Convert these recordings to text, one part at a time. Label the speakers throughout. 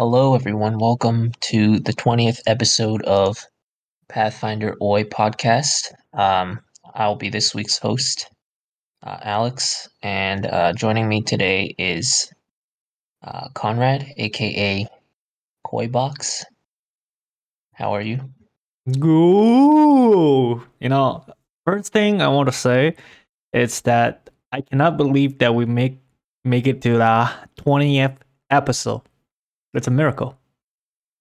Speaker 1: Hello, everyone. Welcome to the 20th episode of Pathfinder Oi podcast. Um, I'll be this week's host, uh, Alex, and uh, joining me today is uh, Conrad, aka Koi Box. How are you?
Speaker 2: Ooh, you know, first thing I want to say is that I cannot believe that we make make it to the 20th episode. It's a miracle.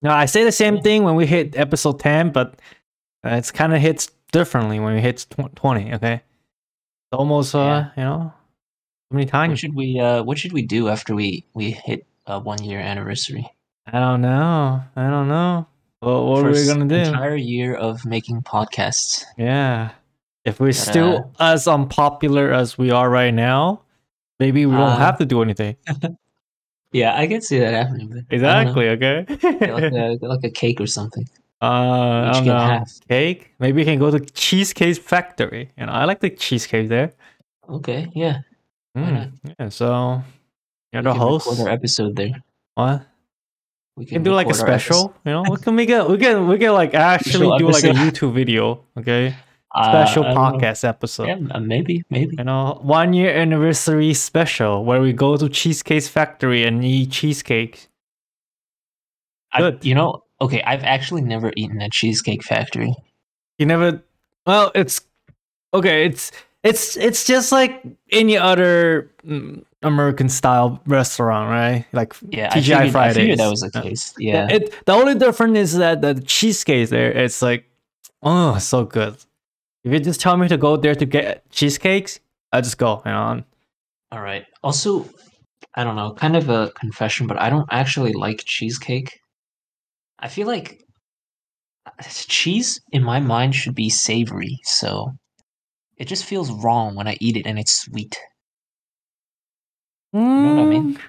Speaker 2: Now, I say the same thing when we hit episode 10, but uh, it's kind of hits differently when we hit tw- 20, okay? It's almost, uh,
Speaker 1: Yeah.
Speaker 2: you know, how many
Speaker 1: What
Speaker 2: times.
Speaker 1: should we uh, What should we do after we we hit a one year anniversary?
Speaker 2: I don't know. I don't know. What, what are we going to do?
Speaker 1: Entire year of making podcasts.
Speaker 2: Yeah. If we're
Speaker 1: But,
Speaker 2: still as unpopular as we are right now, maybe we won't
Speaker 1: Uh,
Speaker 2: have to do anything.
Speaker 1: Yeah, I can see that happening. But I don't know.
Speaker 2: Exactly. Okay.
Speaker 1: Like a, like a cake or something.
Speaker 2: uh, I don't know.
Speaker 1: half.
Speaker 2: Cake. Maybe we can go to Cheesecake Factory. You know, I like the cheesecake there.
Speaker 1: Okay, yeah.
Speaker 2: Mm, yeah. So you're
Speaker 1: we
Speaker 2: the
Speaker 1: can
Speaker 2: host.
Speaker 1: record our episode there.
Speaker 2: What?
Speaker 1: We
Speaker 2: We can do like a special. You know, we can make it. We can. We can like actually
Speaker 1: Special
Speaker 2: do like a. YouTube video. Okay.
Speaker 1: Uh,
Speaker 2: Special
Speaker 1: know.
Speaker 2: podcast episode.
Speaker 1: Yeah, uh, maybe, maybe.
Speaker 2: You know, one year anniversary special where we go to Cheesecake Factory and eat cheesecake.
Speaker 1: I, you know, okay, I've actually never eaten at Cheesecake Factory.
Speaker 2: You never. Well, it's okay. It's it's it's just like any other mm, American style restaurant, right? Like
Speaker 1: Yeah,
Speaker 2: TGI
Speaker 1: figured, I
Speaker 2: Fridays.
Speaker 1: figured that was the
Speaker 2: Yeah.
Speaker 1: case. Yeah.
Speaker 2: It the only difference is that the cheesecake there, it's like, oh, so good. If you just tell me to go there to get cheesecakes, I just go. You know.
Speaker 1: All right. Also, I don't know, kind of a confession, but I don't actually like cheesecake. I feel like uh, cheese in my mind should be savory, so it just feels wrong when I eat it and it's sweet.
Speaker 2: You
Speaker 1: know what I mean?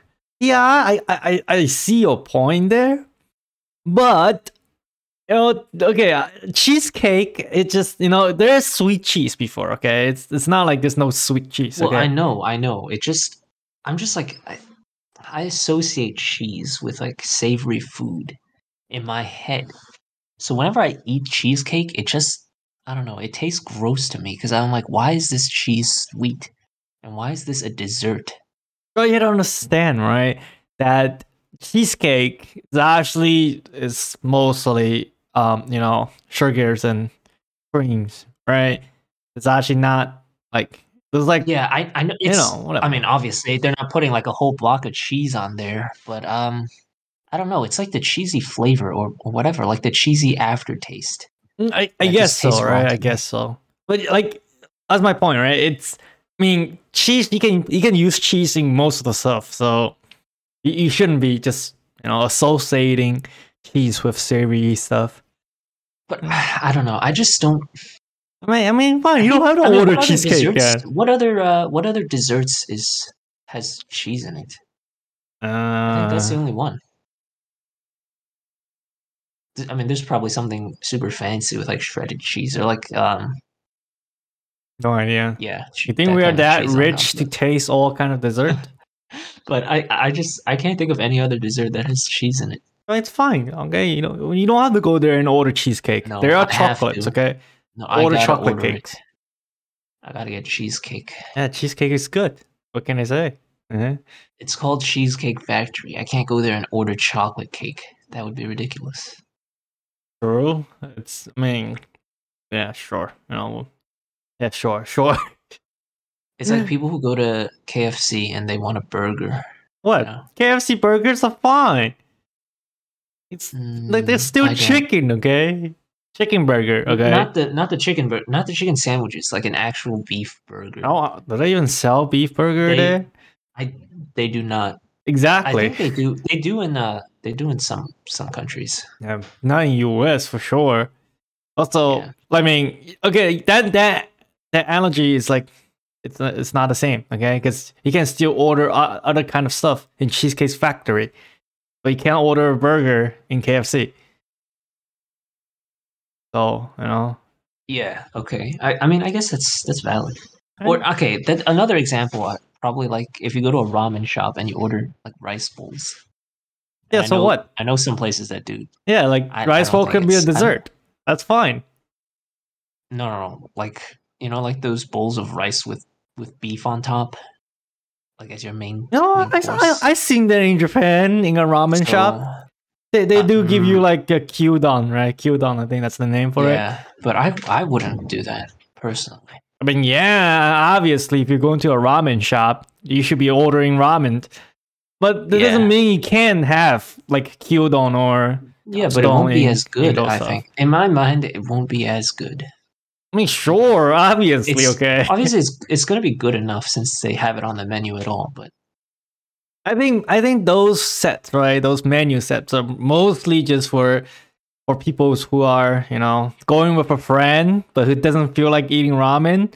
Speaker 2: Yeah, I, I, I I see your point there, but know, okay, uh, cheesecake. It just you know there's sweet cheese before. Okay, it's it's not like there's no sweet cheese.
Speaker 1: Well,
Speaker 2: okay,
Speaker 1: I know, I know. It just, I'm just like, I, I associate cheese with like savory food in my head. So whenever I eat cheesecake, it just, I don't know, it tastes gross to me because I'm like, why is this cheese sweet? And why is this a dessert?
Speaker 2: But you don't understand, right? That cheesecake is actually is mostly um you know sugars and creams, right? It's actually not like it's like
Speaker 1: Yeah, I, I know.
Speaker 2: you know whatever.
Speaker 1: I mean, obviously they're not putting like a whole block of cheese on there, but um, I don't know. It's like the cheesy flavor or, or whatever, like the cheesy aftertaste.
Speaker 2: Mm, I, I guess so, right? I guess so. But like that's my point, right? It's I mean cheese you can you can use cheese in most of the stuff, so you, you shouldn't be just you know associating cheese with savory stuff.
Speaker 1: But I don't know. I just don't.
Speaker 2: I mean I mean fine, you don't have to
Speaker 1: I mean,
Speaker 2: order
Speaker 1: what other
Speaker 2: cheesecake.
Speaker 1: desserts-
Speaker 2: Yeah.
Speaker 1: What other uh, what other desserts is has cheese in it? I think that's the
Speaker 2: Uh,
Speaker 1: only one. I mean, there's probably something super fancy with like shredded cheese or like um
Speaker 2: no idea.
Speaker 1: yeah.
Speaker 2: You think we are that rich to taste all kind of dessert?
Speaker 1: But I I just I can't think of any other dessert that has cheese in it.
Speaker 2: It's fine. Okay, you know you don't have to go there and order cheesecake.
Speaker 1: No,
Speaker 2: there are
Speaker 1: I
Speaker 2: chocolates. Okay,
Speaker 1: No, I
Speaker 2: order
Speaker 1: gotta
Speaker 2: chocolate
Speaker 1: order
Speaker 2: cakes.
Speaker 1: it. I gotta get cheesecake.
Speaker 2: Yeah, cheesecake is good. What can I say? Uh-huh.
Speaker 1: It's called Cheesecake Factory. I can't go there and order chocolate cake. That would be ridiculous.
Speaker 2: True. It's. I mean, yeah, sure. You know, yeah, sure, sure.
Speaker 1: It's like people who go to KFC and they want a burger.
Speaker 2: what?
Speaker 1: know.
Speaker 2: KFC burgers are fine. It's like they're
Speaker 1: Mm,
Speaker 2: still chicken, okay? Chicken burger, okay?
Speaker 1: Not the not the chicken burger, not the chicken sandwiches, like an actual beef burger.
Speaker 2: oh, do they even sell beef burger
Speaker 1: They-
Speaker 2: there?
Speaker 1: I they do not.
Speaker 2: Exactly.
Speaker 1: I think they do. They do in uh they do in some some countries.
Speaker 2: Yeah, not in US for sure. Also,
Speaker 1: Yeah.
Speaker 2: I mean, okay, that that that analogy is like it's not, it's not the same, okay? Because you can still order other kind of stuff in Cheesecake Factory, but you can't order a burger in KFC. So you know,
Speaker 1: Yeah. Okay. I, I mean, I guess that's that's valid. Or okay, that another example. uh, Probably like if you go to a ramen shop and you order like rice bowls.
Speaker 2: Yeah,
Speaker 1: I
Speaker 2: so
Speaker 1: know-
Speaker 2: what?
Speaker 1: I know some places that do.
Speaker 2: Yeah, like
Speaker 1: I- I
Speaker 2: rice
Speaker 1: don't
Speaker 2: bowl can be a
Speaker 1: I
Speaker 2: dessert. That's fine.
Speaker 1: No, no, no. Like you know, like those bowls of rice with with beef on top, like as your main.
Speaker 2: No,
Speaker 1: main
Speaker 2: I, I. I seen that in Japan in a ramen shop. They, they
Speaker 1: uh,
Speaker 2: do give you
Speaker 1: mm.
Speaker 2: like a gyudon, right? Gyudon, I think that's the name for it.
Speaker 1: yeah, but I I wouldn't do that personally.
Speaker 2: I mean, yeah, obviously, if you're going to a ramen shop, you should be ordering ramen. But that
Speaker 1: Yeah.
Speaker 2: doesn't mean you can have like gyudon or.
Speaker 1: Yeah, but it won't be as good. I think, in my mind, it won't be as good.
Speaker 2: I mean, sure, obviously,
Speaker 1: It's-
Speaker 2: okay.
Speaker 1: Obviously, it's it's gonna be good enough since they have it on the menu at all. But
Speaker 2: I think I think those sets, right? Those menu sets are mostly just for for people who are, you know, going with a friend but who doesn't feel like eating ramen.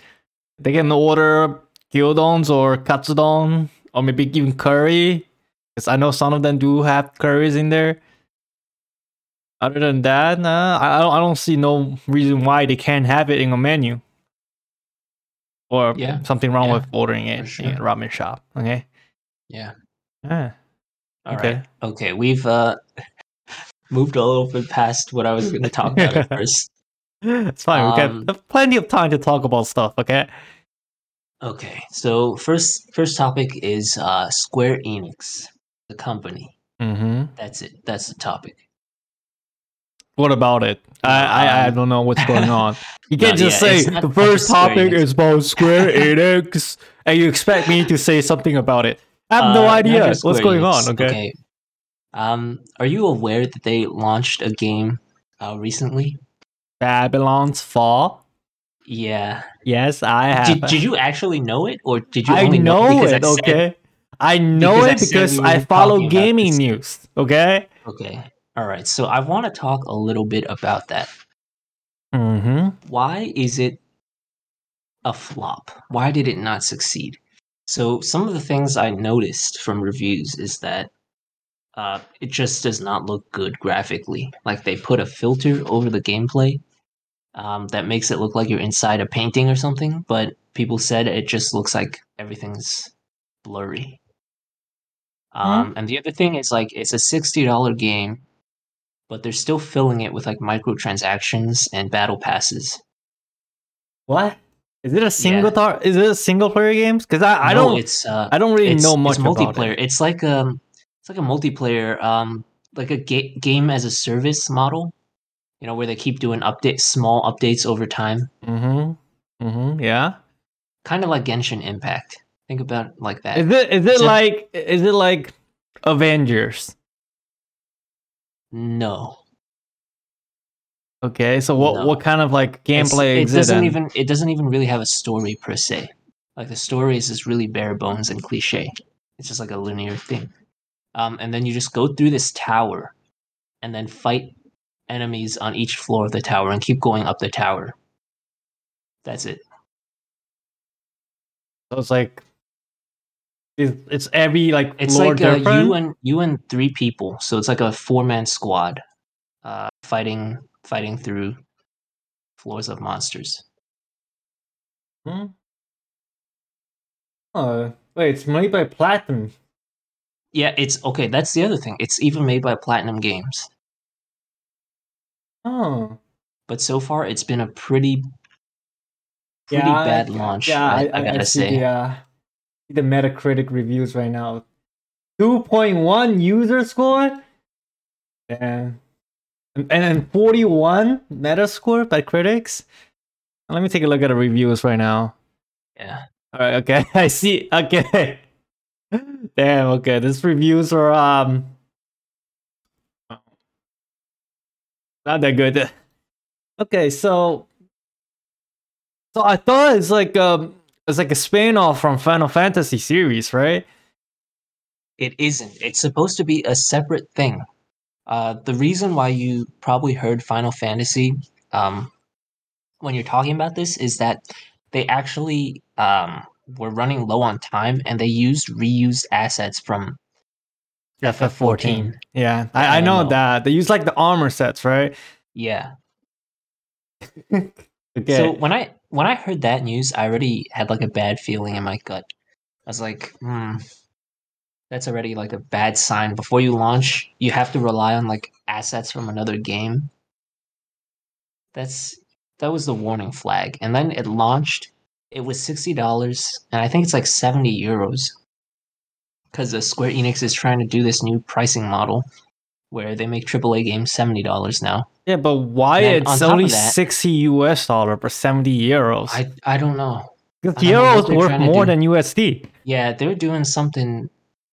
Speaker 2: They can order gyudons or katsudon or maybe even curry. Because I know some of them do have curries in there. Other than that, nah, I I don't, I don't see no reason why they can't have it in a menu. Or
Speaker 1: Yeah,
Speaker 2: something wrong
Speaker 1: yeah,
Speaker 2: with ordering it
Speaker 1: for
Speaker 2: in a
Speaker 1: sure.
Speaker 2: ramen shop. Okay.
Speaker 1: yeah,
Speaker 2: Yeah.
Speaker 1: all
Speaker 2: Okay.
Speaker 1: right, okay. We've uh moved a little bit past what I was going to talk about at first.
Speaker 2: It's fine. we
Speaker 1: Um,
Speaker 2: got plenty of time to talk about stuff. Okay.
Speaker 1: Okay, so first first topic is uh Square Enix, the company.
Speaker 2: Mm-hmm.
Speaker 1: That's it. That's the topic.
Speaker 2: What about it? I, I I
Speaker 1: Um,
Speaker 2: don't know what's going on. You can't
Speaker 1: No,
Speaker 2: just
Speaker 1: yeah,
Speaker 2: say the first topic is about Square Enix, and you expect me to say something about it. I have no
Speaker 1: Uh, not
Speaker 2: idea what's
Speaker 1: Square
Speaker 2: going on. Okay.
Speaker 1: Um, are you aware that they launched a game uh recently?
Speaker 2: Babylon's Fall.
Speaker 1: Yeah.
Speaker 2: Yes, I have.
Speaker 1: Did, did you actually know it, or did you
Speaker 2: I
Speaker 1: only
Speaker 2: know
Speaker 1: because
Speaker 2: it.
Speaker 1: I said-
Speaker 2: okay. I know
Speaker 1: because
Speaker 2: it
Speaker 1: said
Speaker 2: because I follow gaming news. Okay.
Speaker 1: Okay. All right. So I want to talk a little bit about that.
Speaker 2: Mm-hmm.
Speaker 1: Why is it a flop? Why did it not succeed? So some of the things I noticed from reviews is that uh, it just does not look good graphically. Like they put a filter over the gameplay um, that makes it look like you're inside a painting or something, but people said it just looks like everything's blurry. Um, And the other thing is like it's a sixty dollar game, but they're still filling it with like microtransactions and battle passes.
Speaker 2: What is it? A single tar- Is it a single player games? Because I, I
Speaker 1: No,
Speaker 2: don't
Speaker 1: It's uh,
Speaker 2: I don't really know much
Speaker 1: it's
Speaker 2: about
Speaker 1: multiplayer.
Speaker 2: it.
Speaker 1: It's like um, it's like a multiplayer um, like a ga- game as a service model. You know where they keep doing update small updates over time,
Speaker 2: Mm-hmm. Mm-hmm. Yeah.
Speaker 1: kind of like Genshin Impact. Think about it like that.
Speaker 2: Is it is it like is it like Avengers?
Speaker 1: No,
Speaker 2: Okay, so what
Speaker 1: No.
Speaker 2: what kind of like gameplay
Speaker 1: it doesn't even it doesn't even really have a story per se. Like the story is just really bare bones and cliche. It's just like a linear thing. Um, and then you just go through this tower, and then fight enemies on each floor of the tower, and keep going up the tower. That's it.
Speaker 2: So it's like it's, it's every like
Speaker 1: It's
Speaker 2: floor
Speaker 1: like uh, you and you and three people, so it's like a four man squad, uh, fighting fighting through floors of monsters.
Speaker 2: Hmm? Oh wait, it's made by Platinum.
Speaker 1: Yeah, it's okay. That's the other thing. It's even made by Platinum Games.
Speaker 2: Oh,
Speaker 1: but so far it's been a pretty pretty
Speaker 2: yeah,
Speaker 1: bad
Speaker 2: I-
Speaker 1: launch.
Speaker 2: Yeah,
Speaker 1: I,
Speaker 2: I,
Speaker 1: I gotta
Speaker 2: see
Speaker 1: say.
Speaker 2: see the Metacritic reviews right now. Two point one user score. Yeah, and then forty one Metascore by critics. Let me take a look at the reviews right now.
Speaker 1: Yeah,
Speaker 2: All right, okay, I see. Okay, damn. Okay, these reviews are um not that good. Okay, so so I thought it's like um it's like a spin-off from Final Fantasy series, right?
Speaker 1: it isn't. It's supposed to be a separate thing. Uh, the reason why you probably heard Final Fantasy um, when you're talking about this is that they actually um, were running low on time and they used reused assets from FF14.
Speaker 2: Yeah, I, I know
Speaker 1: MMO.
Speaker 2: that they use like the armor sets, right?
Speaker 1: Yeah.
Speaker 2: Okay.
Speaker 1: So when I when I heard that news, I already had like a bad feeling in my gut. I was like, hmm, that's already like a bad sign. Before you launch, you have to rely on like assets from another game. That's that was the warning flag. And then it launched. It was sixty dollars, and I think it's like seventy euros. Because Square Enix is trying to do this new pricing model, where they make AAA games seventy dollars now.
Speaker 2: Yeah, but why it's only
Speaker 1: that-
Speaker 2: sixty US dollar per seventy euros?
Speaker 1: I I don't know.
Speaker 2: Because
Speaker 1: I don't know what
Speaker 2: euros worth more than USD.
Speaker 1: Yeah, they're doing something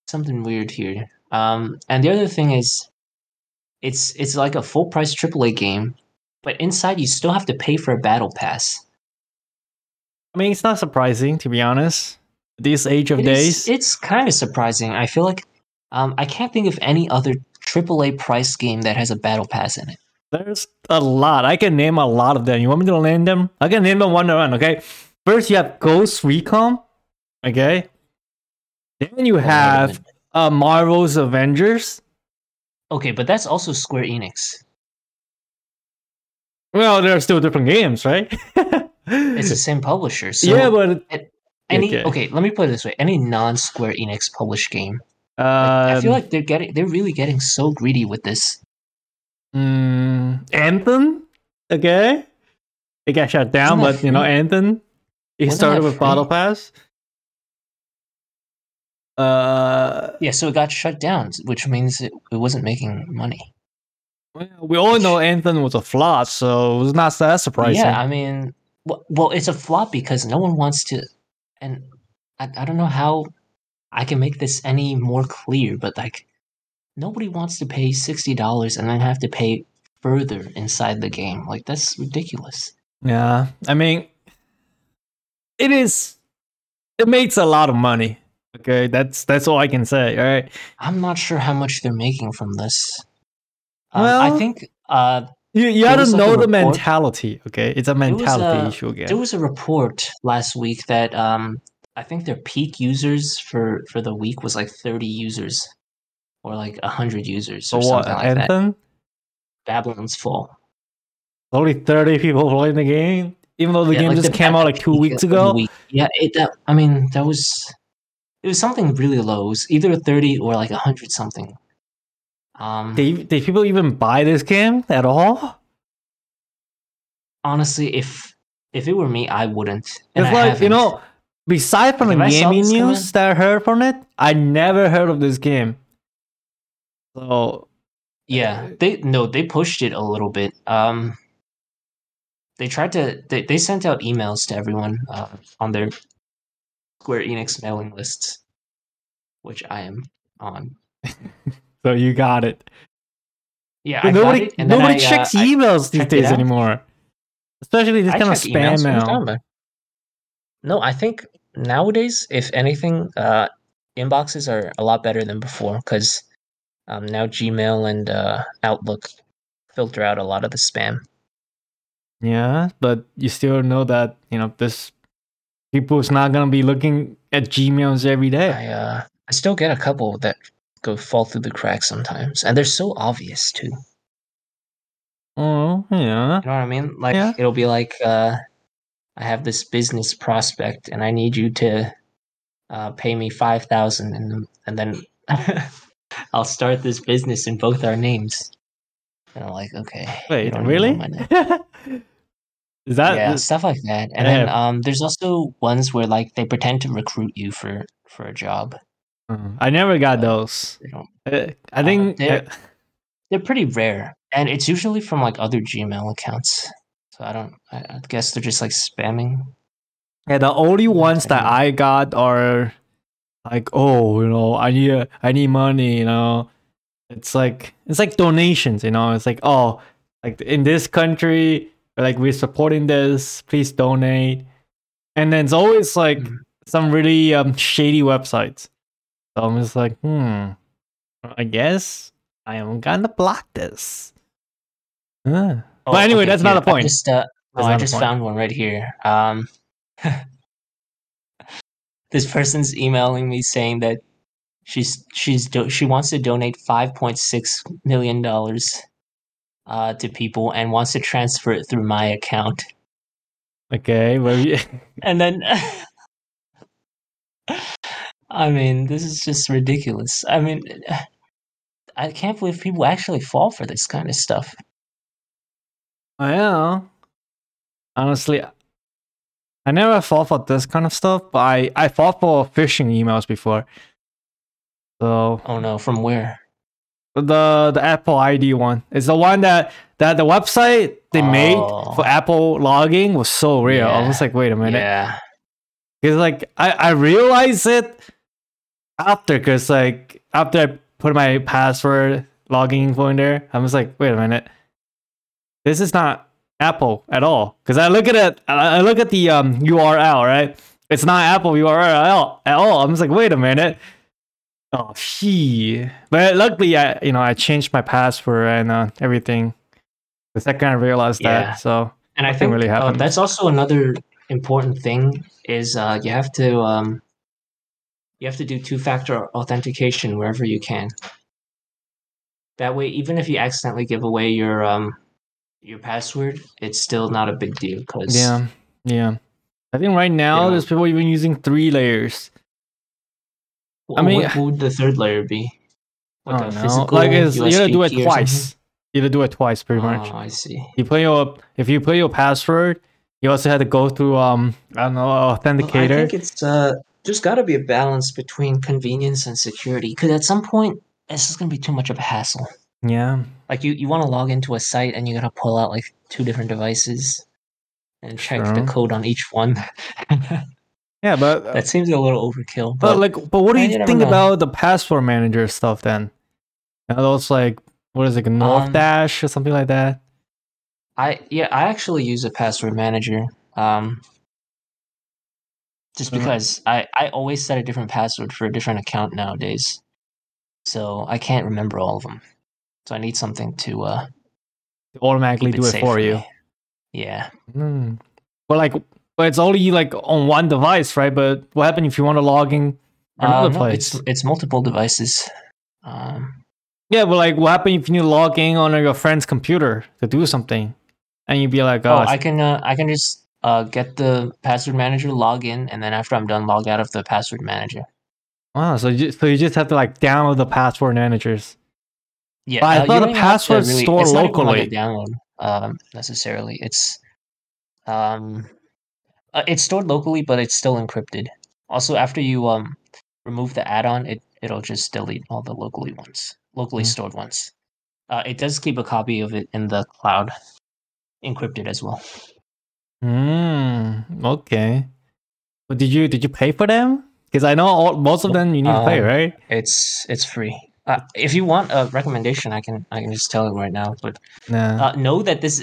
Speaker 1: something weird here. Um, and the other thing is, it's it's like a full price AAA game, but inside you still have to pay for a battle pass.
Speaker 2: I mean, it's not surprising to be honest. This age of
Speaker 1: It is-
Speaker 2: days,
Speaker 1: it's kind of surprising. I feel like um, I can't think of any other AAA price game that has a battle pass in it.
Speaker 2: There's a lot. I can name a lot of them. You want me to name them? I can name them one by one. Okay. First, you have Ghost Recon. Okay. Then you have uh, Marvel's Avengers.
Speaker 1: okay, but that's also Square Enix.
Speaker 2: Well, they're still different games, right?
Speaker 1: It's the same publisher. So
Speaker 2: yeah, but
Speaker 1: any
Speaker 2: okay.
Speaker 1: okay. let me put it this way: any non-Square Enix published game,
Speaker 2: um,
Speaker 1: I feel like they're getting they're really getting so greedy with this.
Speaker 2: Mm, Anthem, okay. It got shut down, but you know,
Speaker 1: free?
Speaker 2: Anthem. It
Speaker 1: Wasn't
Speaker 2: started with Battle
Speaker 1: free?
Speaker 2: Pass. Uh,
Speaker 1: Yeah, so it got shut down, which means it, it wasn't making money.
Speaker 2: well, we all know Anthem was a flop, so it was not that surprising.
Speaker 1: Yeah, I mean, well, well, it's a flop because no one wants to, and I, I don't know how I can make this any more clear, but like, nobody wants to pay sixty dollars and then have to pay further inside the game. Like that's ridiculous.
Speaker 2: Yeah, I mean, it is. It makes a lot of money. Okay, that's that's all I can say. All right.
Speaker 1: I'm not sure how much they're making from this. Um,
Speaker 2: Well-
Speaker 1: I think uh,
Speaker 2: You you gotta
Speaker 1: like,
Speaker 2: know the mentality. Okay, it's a mentality
Speaker 1: uh,
Speaker 2: issue again.
Speaker 1: There was a report last week that um, I think their peak users for for the week was like 30 users or like 100 users or
Speaker 2: what?
Speaker 1: something like that. Babylon's Fall.
Speaker 2: Only thirty people playing the game, even though the
Speaker 1: Yeah,
Speaker 2: game
Speaker 1: like
Speaker 2: just
Speaker 1: the
Speaker 2: came out like two weeks ago.
Speaker 1: week. Yeah, it. That, I mean, that was it was something really low. It was either 30 or like 100 something. Um,
Speaker 2: Did, did people even buy this game at all?
Speaker 1: honestly, if if it were me, I wouldn't. And
Speaker 2: It's
Speaker 1: I
Speaker 2: like you know, besides from the
Speaker 1: if I saw
Speaker 2: gaming
Speaker 1: coming-
Speaker 2: news that I heard from it, I never heard of this game. So
Speaker 1: Yeah, they no, they pushed it a little bit. Um, they tried to they, they sent out emails to everyone uh, on their Square Enix mailing list, which I am on.
Speaker 2: so you got it.
Speaker 1: Yeah, I
Speaker 2: nobody
Speaker 1: it,
Speaker 2: nobody
Speaker 1: I, uh,
Speaker 2: checks
Speaker 1: I-
Speaker 2: emails these days anymore. Especially this
Speaker 1: I
Speaker 2: kind of spam
Speaker 1: emails. What are you
Speaker 2: mail.
Speaker 1: No, I think nowadays, if anything, uh, inboxes are a lot better than before because um, now Gmail and uh, Outlook filter out a lot of the spam.
Speaker 2: Yeah, but you still know that you know this people's not gonna be looking at Gmails every day.
Speaker 1: I uh, I still get a couple that go fall through the cracks sometimes, and they're so obvious too.
Speaker 2: Oh yeah.
Speaker 1: You know what I mean? Like
Speaker 2: Yeah.
Speaker 1: it'll be like, uh, I have this business prospect, and I need you to uh, pay me five thousand, and and then I'll start this business in both our names. And I'm like, okay,
Speaker 2: Wait,
Speaker 1: don't even know
Speaker 2: really? Is that
Speaker 1: yeah, stuff like that. And
Speaker 2: Yeah.
Speaker 1: then um, there's also ones where like they pretend to recruit you for for a job.
Speaker 2: Uh, I never got
Speaker 1: Uh,
Speaker 2: those. Uh, I think
Speaker 1: they're-
Speaker 2: uh,
Speaker 1: They're pretty rare, and it's usually from like other Gmail accounts. So I don't. I, I guess they're just like spamming.
Speaker 2: yeah, the only ones that I got are like, oh, you know, I need i need money, you know. It's like it's like donations, you know. It's like, oh, like in this country, like we're supporting this, please donate. And then it's always like
Speaker 1: Mhm.
Speaker 2: some really um shady websites. So I'm just like, hmm, I guess I am gonna block this. Huh.
Speaker 1: Oh,
Speaker 2: But anyway,
Speaker 1: okay,
Speaker 2: that's not
Speaker 1: here,
Speaker 2: the point.
Speaker 1: I just, uh, oh, I just found one right here. Um, this person's emailing me saying that she's she's do- she wants to donate five point six million dollars uh, to people and wants to transfer it through my account.
Speaker 2: Okay, well, you-
Speaker 1: And then I mean, this is just ridiculous. I mean, I can't believe people actually fall for this kind of stuff.
Speaker 2: I know. Honestly, I never fall for this kind of stuff, but I, I fall for phishing emails before. So
Speaker 1: Oh no, from where?
Speaker 2: the the Apple ID one. It's the one that that the website they made
Speaker 1: Oh.
Speaker 2: for Apple logging was so real. I was like, wait a minute.
Speaker 1: Yeah.
Speaker 2: Because like I, I realized it after because like after I put my password logging info in there, I was like, wait a minute. This is not Apple at all. Because I look at it I look at the um URL, right? It's not Apple URL at all. I was like, wait a minute. Oh she but luckily I you know I changed my password and uh, everything. The second I realized
Speaker 1: Yeah.
Speaker 2: that. So
Speaker 1: And I think
Speaker 2: really
Speaker 1: uh, that's also another important thing is uh, you have to um, you have to do two factor authentication wherever you can. That way, even if you accidentally give away your um, your password, it's still not a big deal. Cause
Speaker 2: Yeah, yeah. I think right now
Speaker 1: know.
Speaker 2: there's people even using three layers.
Speaker 1: I
Speaker 2: I mean-
Speaker 1: what, would the third layer be?
Speaker 2: I
Speaker 1: Like
Speaker 2: don't know.
Speaker 1: physical
Speaker 2: Like it's, you gotta do it twice. You gotta do it twice, pretty
Speaker 1: something?
Speaker 2: much.
Speaker 1: Oh, I see.
Speaker 2: You put your if you put your password, you also had to go through um I don't know
Speaker 1: Well, I think it's uh, there's got to be a balance between convenience and security. Because at some point, it's just gonna be too much of a hassle.
Speaker 2: yeah,
Speaker 1: Like you, you want to log into a site and you gotta pull out like two different devices and check the code on each one.
Speaker 2: yeah, but
Speaker 1: that seems a little overkill.
Speaker 2: but
Speaker 1: But
Speaker 2: like, but what do you think about the password manager stuff then? You know, those like what is it, North
Speaker 1: Um,
Speaker 2: Dash or something like that?
Speaker 1: I yeah, I actually use a password manager. Um, just
Speaker 2: Mhm.
Speaker 1: because I I always set a different password for a different account nowadays, so I can't remember all of them. So I need something to uh
Speaker 2: They automatically
Speaker 1: keep
Speaker 2: do it
Speaker 1: safe
Speaker 2: for
Speaker 1: for
Speaker 2: you.
Speaker 1: me. Yeah.
Speaker 2: Hmm. But like, but it's only like on one device, right? But what happens if you want to log in another
Speaker 1: Uh, no,
Speaker 2: place?
Speaker 1: it's it's multiple devices. Um,
Speaker 2: Yeah, but like, what happens if you need to log in on your friend's computer to do something, and you'd be like,
Speaker 1: oh,
Speaker 2: "Oh,
Speaker 1: I can uh, I can just uh get the password manager, log in, and then after I'm done, log out of the password manager.
Speaker 2: wow!" So you, so you just have to like download the password managers.
Speaker 1: Yeah,
Speaker 2: But I
Speaker 1: uh,
Speaker 2: thought the
Speaker 1: don't even have to
Speaker 2: password's stored
Speaker 1: it's not even like
Speaker 2: locally.
Speaker 1: a download um, necessarily. It's um, uh, it's stored locally, but it's still encrypted. Also, after you um remove the add-on, it it'll just delete all the locally ones, locally
Speaker 2: Mm.
Speaker 1: stored ones. Uh, it does keep a copy of it in the cloud, encrypted as well.
Speaker 2: Hmm. Okay. But did you did you pay for them? Because I know all, most of them you need to pay,
Speaker 1: Um,
Speaker 2: right?
Speaker 1: It's it's free. Uh, if you want a recommendation, I can I can just tell you right now. But
Speaker 2: Nah.
Speaker 1: uh, know that this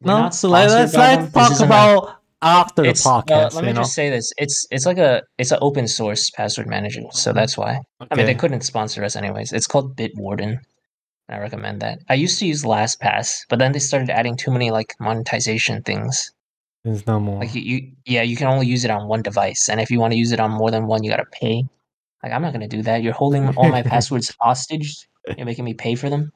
Speaker 2: no.
Speaker 1: not
Speaker 2: So let's
Speaker 1: them.
Speaker 2: let's talk
Speaker 1: isn't a-
Speaker 2: about after the
Speaker 1: it's uh,
Speaker 2: podcast.
Speaker 1: let me
Speaker 2: know.
Speaker 1: just say this: it's it's like a it's an open source password manager, so that's why. Okay. I mean, they couldn't sponsor us anyways. It's called Bitwarden. I recommend that. I used to use LastPass, but then they started adding too many like monetization things.
Speaker 2: There's no more.
Speaker 1: Like you, you yeah, you can only use it on one device, and if you want to use it on more than one, you gotta pay. Like I'm not gonna do that. You're holding all my passwords hostage. You're making me pay for them.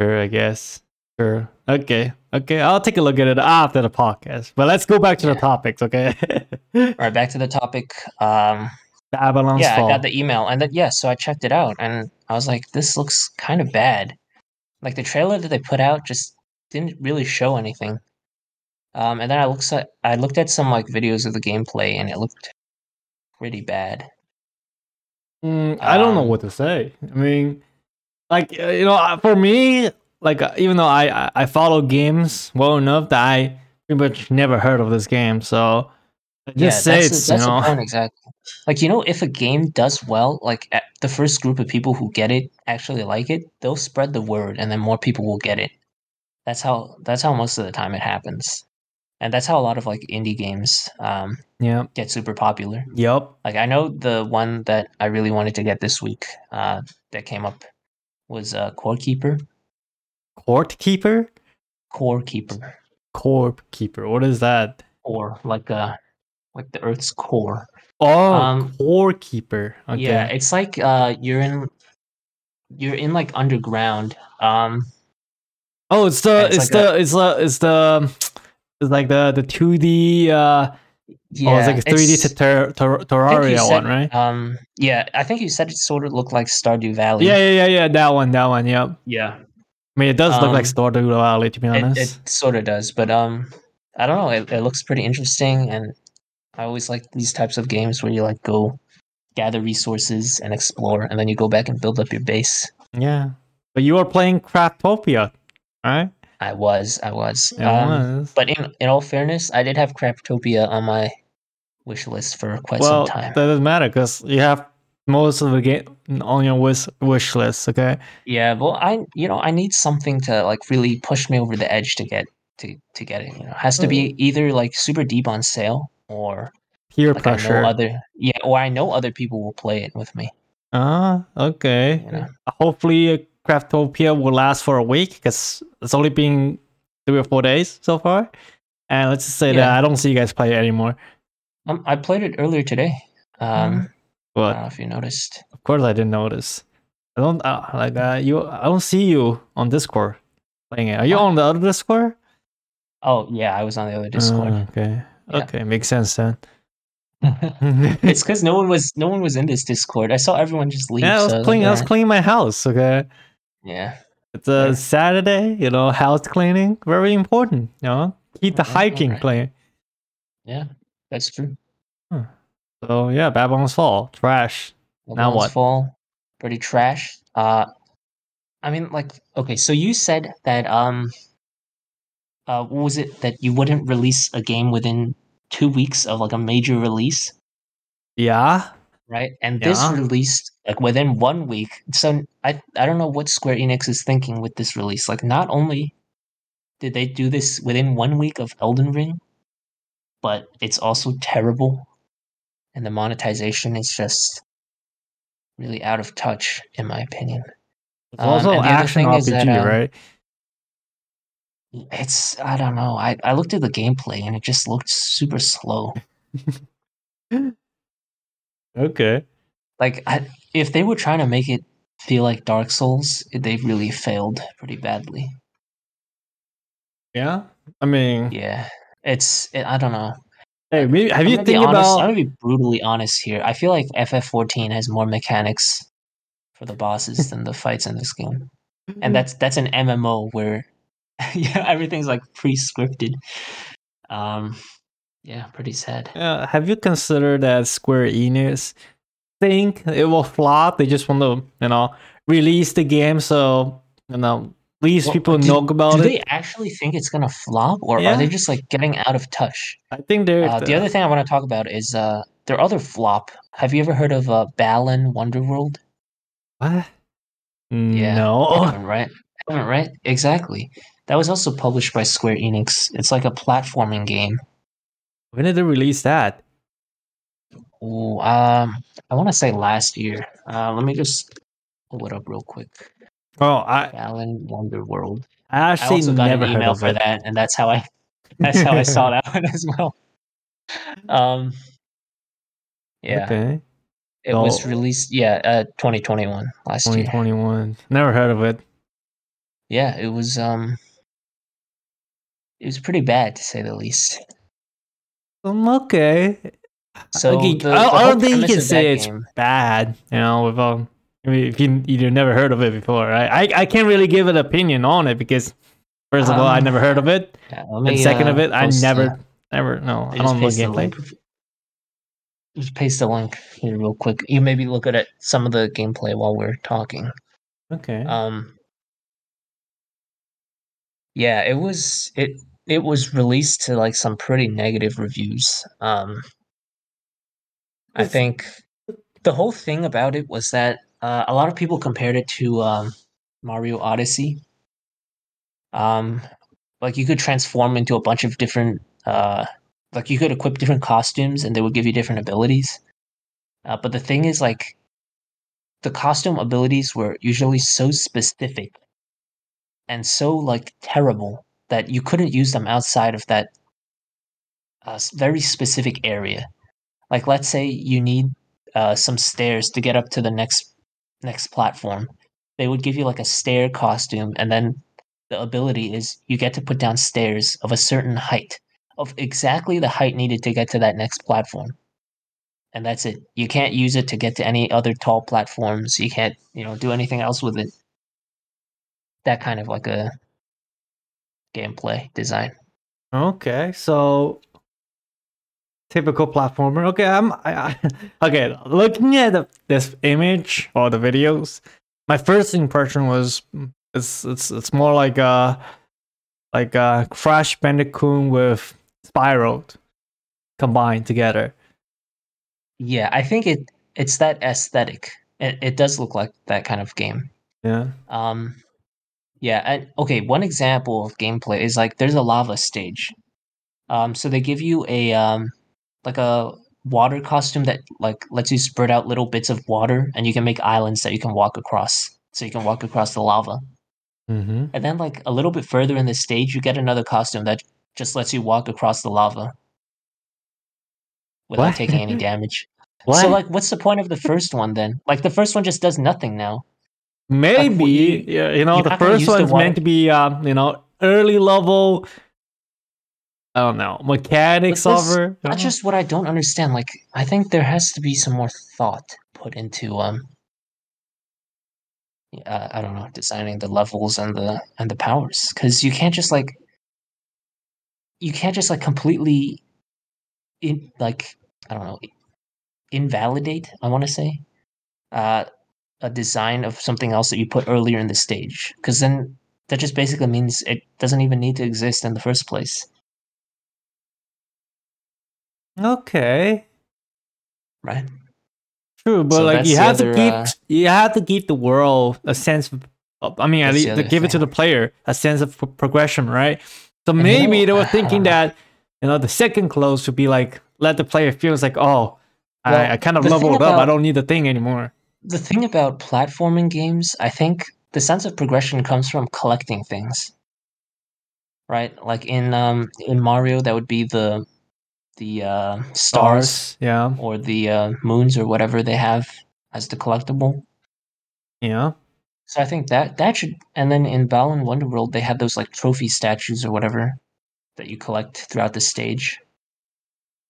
Speaker 2: Sure, I guess. Sure. Okay. Okay. I'll take a look at it after the podcast. But let's go back to the topics, okay?
Speaker 1: All right, back to the topic. Um,
Speaker 2: Babylon's
Speaker 1: yeah,
Speaker 2: Fall.
Speaker 1: I got the email, and then yeah, so I checked it out, and I was like, this looks kind of bad. Like the trailer that they put out just didn't really show anything. Um, and then I looked at I looked at some like videos of the gameplay, and it looked pretty bad.
Speaker 2: Mm, I don't know
Speaker 1: Um,
Speaker 2: what to say. I mean, like uh, you know, uh, for me, like uh, even though I I- follow games well enough that I pretty much never heard of this game, so I just say
Speaker 1: that's
Speaker 2: it's
Speaker 1: the, that's
Speaker 2: you know
Speaker 1: point exactly. Like you know, if a game does well, like a- the first group of people who get it actually like it, they'll spread the word, and then more people will get it. That's how that's how most of the time it happens, and that's how a lot of like indie games um,
Speaker 2: yeah
Speaker 1: get super popular.
Speaker 2: yep
Speaker 1: Like I know the one that I really wanted to get this week uh, that came up was uh, Core Keeper.
Speaker 2: court keeper
Speaker 1: Core Keeper,
Speaker 2: corp keeper. What is that?
Speaker 1: or like uh, like the Earth's core.
Speaker 2: Oh,
Speaker 1: Um,
Speaker 2: core keeper. Okay.
Speaker 1: Yeah, it's like uh, you're in you're in like underground. Um,
Speaker 2: Oh, it's the it's,
Speaker 1: it's like
Speaker 2: the it's the it's the it's like the the two D uh
Speaker 1: Yeah,
Speaker 2: oh, it's like a 3D to ter- ter-
Speaker 1: I think you
Speaker 2: Terraria
Speaker 1: said-
Speaker 2: one, right?
Speaker 1: Um, yeah, I think you said it sort of looked like Stardew Valley.
Speaker 2: Yeah, yeah, yeah, yeah. That one, that one. Yep.
Speaker 1: yeah.
Speaker 2: I mean, it does look like
Speaker 1: Um,
Speaker 2: Stardew Valley, to be
Speaker 1: It,
Speaker 2: honest.
Speaker 1: it sort of does, but um, I don't know. It, it looks pretty interesting, and I always like these types of games where you like go gather resources and explore, and then you go back and build up your base.
Speaker 2: yeah, but you are playing Craftopia, right?
Speaker 1: I was, I was. Um,
Speaker 2: was.
Speaker 1: But in in all fairness, I did have Craftopia on my wish list for quite
Speaker 2: well,
Speaker 1: some time.
Speaker 2: that doesn't matter because you have most of the game on your wish wish list. Okay.
Speaker 1: Yeah, well, I you know I need something to like really push me over the edge to get to to get it. You know, it has to be either like super deep on sale or
Speaker 2: Peer
Speaker 1: like I
Speaker 2: pressure.
Speaker 1: know other yeah, or I know other people will play it with me.
Speaker 2: Ah, okay.
Speaker 1: You know,
Speaker 2: Hopefully, uh, Craftopia will last for a week because it's only been three or four days so far. And let's just say that I don't see you guys play it anymore.
Speaker 1: um, I played it earlier today. Um, I don't know if you noticed.
Speaker 2: of course, I didn't notice. I don't uh, like uh, you. I don't see you on Discord playing it. Are you
Speaker 1: What?
Speaker 2: on the other Discord?
Speaker 1: Oh yeah, I was on the other Discord.
Speaker 2: Ah, okay.
Speaker 1: Yeah.
Speaker 2: Okay, makes sense then.
Speaker 1: it's because no one was no one was in this Discord. I saw everyone just leave.
Speaker 2: yeah, I
Speaker 1: so
Speaker 2: was
Speaker 1: like,
Speaker 2: cleaning. I was cleaning my house. Okay,
Speaker 1: Yeah,
Speaker 2: it's a
Speaker 1: Yeah.
Speaker 2: Saturday. You know, house cleaning very important. You know, keep the hiking
Speaker 1: alright.
Speaker 2: clean.
Speaker 1: yeah, that's true.
Speaker 2: So yeah, Babylon's Fall, trash. Now
Speaker 1: Babylon's
Speaker 2: what?
Speaker 1: Fall, pretty trash. Uh, I mean, like, okay, so you said that um, uh, what was it that you wouldn't release a game within two weeks of like a major release,
Speaker 2: Yeah,
Speaker 1: right? And this
Speaker 2: Yeah.
Speaker 1: released like within one week. So I I don't know what Square Enix is thinking with this release. Like, not only did they do this within one week of Elden Ring, but it's also terrible, and the monetization is just really out of touch, in my opinion.
Speaker 2: it's
Speaker 1: Um,
Speaker 2: also
Speaker 1: other
Speaker 2: action RPG,
Speaker 1: that, um,
Speaker 2: right?
Speaker 1: It's I don't know. I, I looked at the gameplay and it just looked super slow.
Speaker 2: Okay.
Speaker 1: Like I, if they were trying to make it feel like Dark Souls, they really failed pretty badly.
Speaker 2: Yeah, I mean,
Speaker 1: Yeah, it's it, I don't know.
Speaker 2: hey, maybe have
Speaker 1: I'm
Speaker 2: you think
Speaker 1: honest. I'm gonna be brutally honest here. I feel like FF14 has more mechanics for the bosses than the fights in this game, and that's that's an MMO where yeah everything's like pre-scripted. Um, yeah, pretty sad.
Speaker 2: Uh, have you considered that Square Enix think it will flop? They just want to, you know, release the game so you know, at least
Speaker 1: Well,
Speaker 2: people
Speaker 1: do-
Speaker 2: know about
Speaker 1: Do
Speaker 2: it.
Speaker 1: Do they actually think it's gonna flop, or
Speaker 2: Yeah.
Speaker 1: are they just like getting out of touch?
Speaker 2: I think they're
Speaker 1: Uh, the other thing I want to talk about is uh, their other flop. Have you ever heard of uh, Balan Wonderworld?
Speaker 2: What?
Speaker 1: Yeah.
Speaker 2: No.
Speaker 1: Haven't, right? Haven't, right? Exactly. That was also published by Square Enix. It's like a platforming game.
Speaker 2: When did they release that?
Speaker 1: Ooh, um, I want to say last year. Uh, let me just pull it up real quick.
Speaker 2: Oh, I
Speaker 1: Alan Wonderworld.
Speaker 2: I
Speaker 1: I
Speaker 2: actually
Speaker 1: also got
Speaker 2: never
Speaker 1: an email for
Speaker 2: it.
Speaker 1: that, and that's how I that's how I saw that one as well. Um, yeah,
Speaker 2: Okay.
Speaker 1: it was released. Yeah, uh, 2021 last year.
Speaker 2: 2021. Never heard of it.
Speaker 1: Yeah, it was. Um, it was pretty bad to say the least.
Speaker 2: Um, okay.
Speaker 1: So the,
Speaker 2: I,
Speaker 1: the
Speaker 2: I don't think you can say it's
Speaker 1: game-
Speaker 2: bad. You know, without I mean, if you you never heard of it before, right? I I can't really give an opinion on it because first of all, I
Speaker 1: Um,
Speaker 2: never heard of it,
Speaker 1: Yeah, let
Speaker 2: and second
Speaker 1: uh,
Speaker 2: of it, I never
Speaker 1: uh,
Speaker 2: never no,
Speaker 1: I
Speaker 2: don't know
Speaker 1: the
Speaker 2: gameplay.
Speaker 1: Just paste the link here real quick. You maybe look at it, some of the gameplay while we're talking.
Speaker 2: Okay.
Speaker 1: Um, yeah, it was it it was released to like some pretty negative reviews. Um, I think the whole thing about it was that uh, a lot of people compared it to um, Mario Odyssey. Um, like you could transform into a bunch of different, uh, like you could equip different costumes, and they would give you different abilities. Uh, but the thing is, like, the costume abilities were usually so specific and so like terrible that you couldn't use them outside of that uh, very specific area. Like, let's say you need uh, some stairs to get up to the next next platform. They would give you like a stair costume, and then the ability is you get to put down stairs of a certain height of exactly the height needed to get to that next platform. And that's it. You can't use it to get to any other tall platforms. You can't, you know, do anything else with it. That kind of like a gameplay design.
Speaker 2: Okay, so typical platformer. Okay, I'm I, I, okay. Looking at the, this image or the videos, my first impression was it's it's it's more like a like a Crash Bandicoot with Spyro combined together.
Speaker 1: Yeah, I think it it's that aesthetic. It it does look like that kind of game.
Speaker 2: Yeah.
Speaker 1: Um, yeah, and okay, one example of gameplay is like there's a lava stage. Um, so they give you a um, like a water costume that like lets you spread out little bits of water, and you can make islands that you can walk across. So you can walk across the lava.
Speaker 2: Mm-hmm.
Speaker 1: And then like a little bit further in the stage, you get another costume that just lets you walk across the lava without
Speaker 2: What?
Speaker 1: taking any damage.
Speaker 2: What?
Speaker 1: So like, what's the point of the first one then? Like the first one just does nothing now.
Speaker 2: Maybe
Speaker 1: you-
Speaker 2: yeah, you know the first
Speaker 1: the
Speaker 2: one's
Speaker 1: water-
Speaker 2: meant to be um, you know early level. I don't know mechanics
Speaker 1: But this-
Speaker 2: of her.
Speaker 1: That's just what I don't understand. Like, I think there has to be some more thought put into um, uh, I don't know, designing the levels and the and the powers, because you can't just like, you can't just like completely, in like I don't know, invalidate. I want to say, uh, a design of something else that you put earlier in the stage, because then that just basically means it doesn't even need to exist in the first place,
Speaker 2: okay.
Speaker 1: right?
Speaker 2: True, but
Speaker 1: So
Speaker 2: like you have to
Speaker 1: other,
Speaker 2: keep
Speaker 1: uh,
Speaker 2: you have to give the world a sense of. I mean, at least to give it to the player a sense of pro- progression, right? So
Speaker 1: And you
Speaker 2: maybe
Speaker 1: know,
Speaker 2: they were thinking that you know the second close would be like let the player feel it's like oh, I,
Speaker 1: Well,
Speaker 2: I kind of
Speaker 1: thing
Speaker 2: leveled up. I don't need the thing anymore.
Speaker 1: the thing about platforming games, I think the sense of progression comes from collecting things. Right? Like in um in Mario that would be the the uh stars
Speaker 2: yeah,
Speaker 1: or the uh, moons or whatever they have as the collectible.
Speaker 2: yeah.
Speaker 1: So I think that that should and then in Balan Wonderworld they had those like trophy statues or whatever that you collect throughout the stage.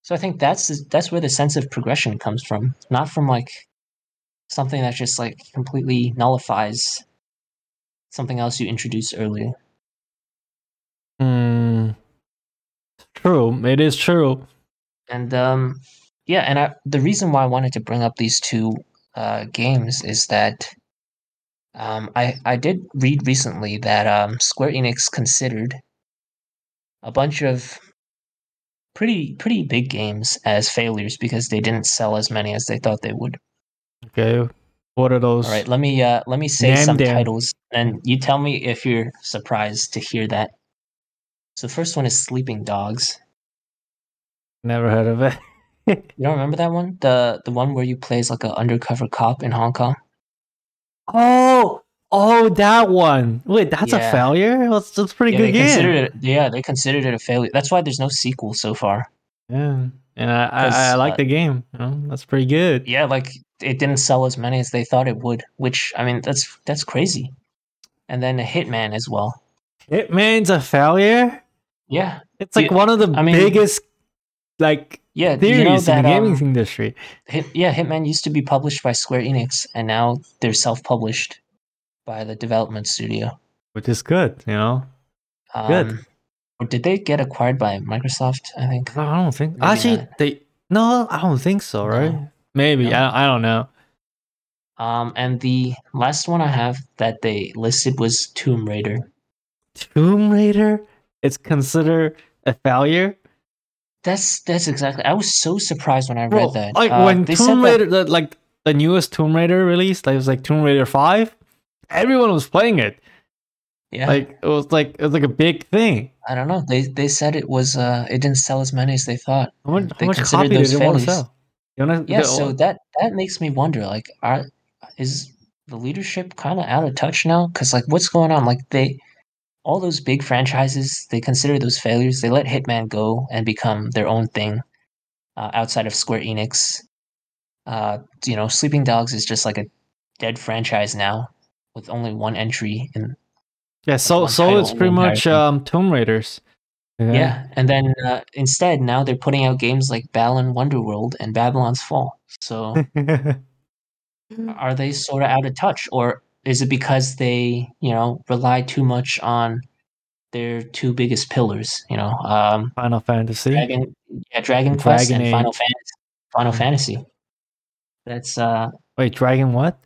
Speaker 1: So I think that's the- that's where the sense of progression comes from, not from like something that just like completely nullifies something else you introduced earlier.
Speaker 2: Hmm. True, it is true.
Speaker 1: And um yeah, and I, the reason why I wanted to bring up these two uh games is that um I I did read recently that um Square Enix considered a bunch of pretty pretty big games as failures because they didn't sell as many as they thought they would.
Speaker 2: Okay, what are those?
Speaker 1: All right, let me uh let me say
Speaker 2: Name
Speaker 1: some
Speaker 2: them.
Speaker 1: titles and you tell me if you're surprised to hear that. So the first one is Sleeping Dogs.
Speaker 2: Never heard of it.
Speaker 1: You don't remember that one? The the one where you play as like an undercover cop in Hong Kong?
Speaker 2: Oh, oh, that one. Wait, that's a failure. That's that's a pretty
Speaker 1: Yeah,
Speaker 2: good
Speaker 1: they
Speaker 2: game.
Speaker 1: considered it yeah, they considered it a failure. That's why there's no sequel so far.
Speaker 2: Yeah, and I I, I like
Speaker 1: uh,
Speaker 2: the game. You know, that's pretty good.
Speaker 1: Yeah, like it didn't sell as many as they thought it would, which I mean that's that's crazy. And then a Hitman as well.
Speaker 2: Hitman's a failure.
Speaker 1: Yeah.
Speaker 2: It's like
Speaker 1: Yeah,
Speaker 2: one of the
Speaker 1: I mean-
Speaker 2: biggest like
Speaker 1: Yeah,
Speaker 2: theories
Speaker 1: you know
Speaker 2: in
Speaker 1: that
Speaker 2: the gaming
Speaker 1: um,
Speaker 2: industry.
Speaker 1: Hit, yeah, Hitman used to be published by Square Enix, and now they're self-published by the development studio.
Speaker 2: which is good. You know,
Speaker 1: Um,
Speaker 2: Good.
Speaker 1: Or did they get acquired by Microsoft? I think.
Speaker 2: No, I don't think
Speaker 1: Maybe
Speaker 2: actually
Speaker 1: not.
Speaker 2: they. No, I don't think so.
Speaker 1: No.
Speaker 2: Right? Maybe
Speaker 1: No.
Speaker 2: I I don't know.
Speaker 1: Um, and the last one I have that they listed was Tomb Raider.
Speaker 2: Tomb Raider It's considered a failure.
Speaker 1: That's that's exactly. I was so surprised when I read
Speaker 2: Bro,
Speaker 1: that.
Speaker 2: like
Speaker 1: Uh,
Speaker 2: when
Speaker 1: they
Speaker 2: Tomb
Speaker 1: that-
Speaker 2: Raider, the, like the newest Tomb Raider released, like it was like Tomb Raider Five. Everyone was playing it.
Speaker 1: yeah,
Speaker 2: Like it was like it was like a big thing.
Speaker 1: I don't know. They they said it was. Uh, it didn't sell as many as they thought.
Speaker 2: How much,
Speaker 1: and
Speaker 2: how much
Speaker 1: considered
Speaker 2: copy did
Speaker 1: those
Speaker 2: they to
Speaker 1: failures.
Speaker 2: sell? You wanna,
Speaker 1: Yeah, so that that makes me wonder. Like, are is the leadership kind of out of touch now? Because like, what's going on? Like, they all those big franchises, they consider those failures. They let Hitman go and become their own thing uh, outside of Square Enix. Uh, you know, Sleeping Dogs is just like a dead franchise now with only one entry in
Speaker 2: yeah, so so it's pretty much um Tomb Raiders. Okay?
Speaker 1: Yeah, and then uh, instead now they're putting out games like Balan Wonderworld and Babylon's Fall. So are they sort of out of touch, or is it because they you know rely too much on their two biggest pillars? You know, um,
Speaker 2: Final Fantasy.
Speaker 1: Dragon, yeah, Dragon Quest
Speaker 2: Dragon
Speaker 1: and Final Fantasy. Final
Speaker 2: Mm.
Speaker 1: Fantasy. That's uh,
Speaker 2: Wait, Dragon what?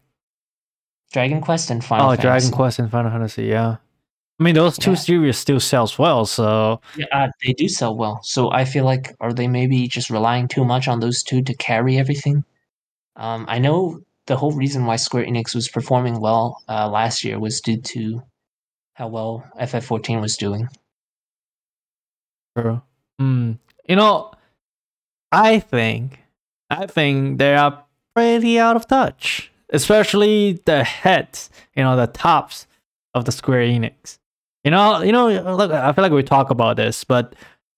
Speaker 1: Dragon Quest and Final
Speaker 2: oh,
Speaker 1: Fantasy.
Speaker 2: Dragon Quest and Final Fantasy. Yeah. I mean, those two
Speaker 1: Yeah.
Speaker 2: series still sells well. So
Speaker 1: Yeah, uh, they do sell well. So I feel like are they maybe just relying too much on those two to carry everything? Um, I know the whole reason why Square Enix was performing well uh, last year was due to how well FF14 was doing.
Speaker 2: True. Hmm. You know, I think, I think they are pretty out of touch, especially the heads. You know, the tops of the Square Enix. You know, you know. Look, I feel like we talk about this, but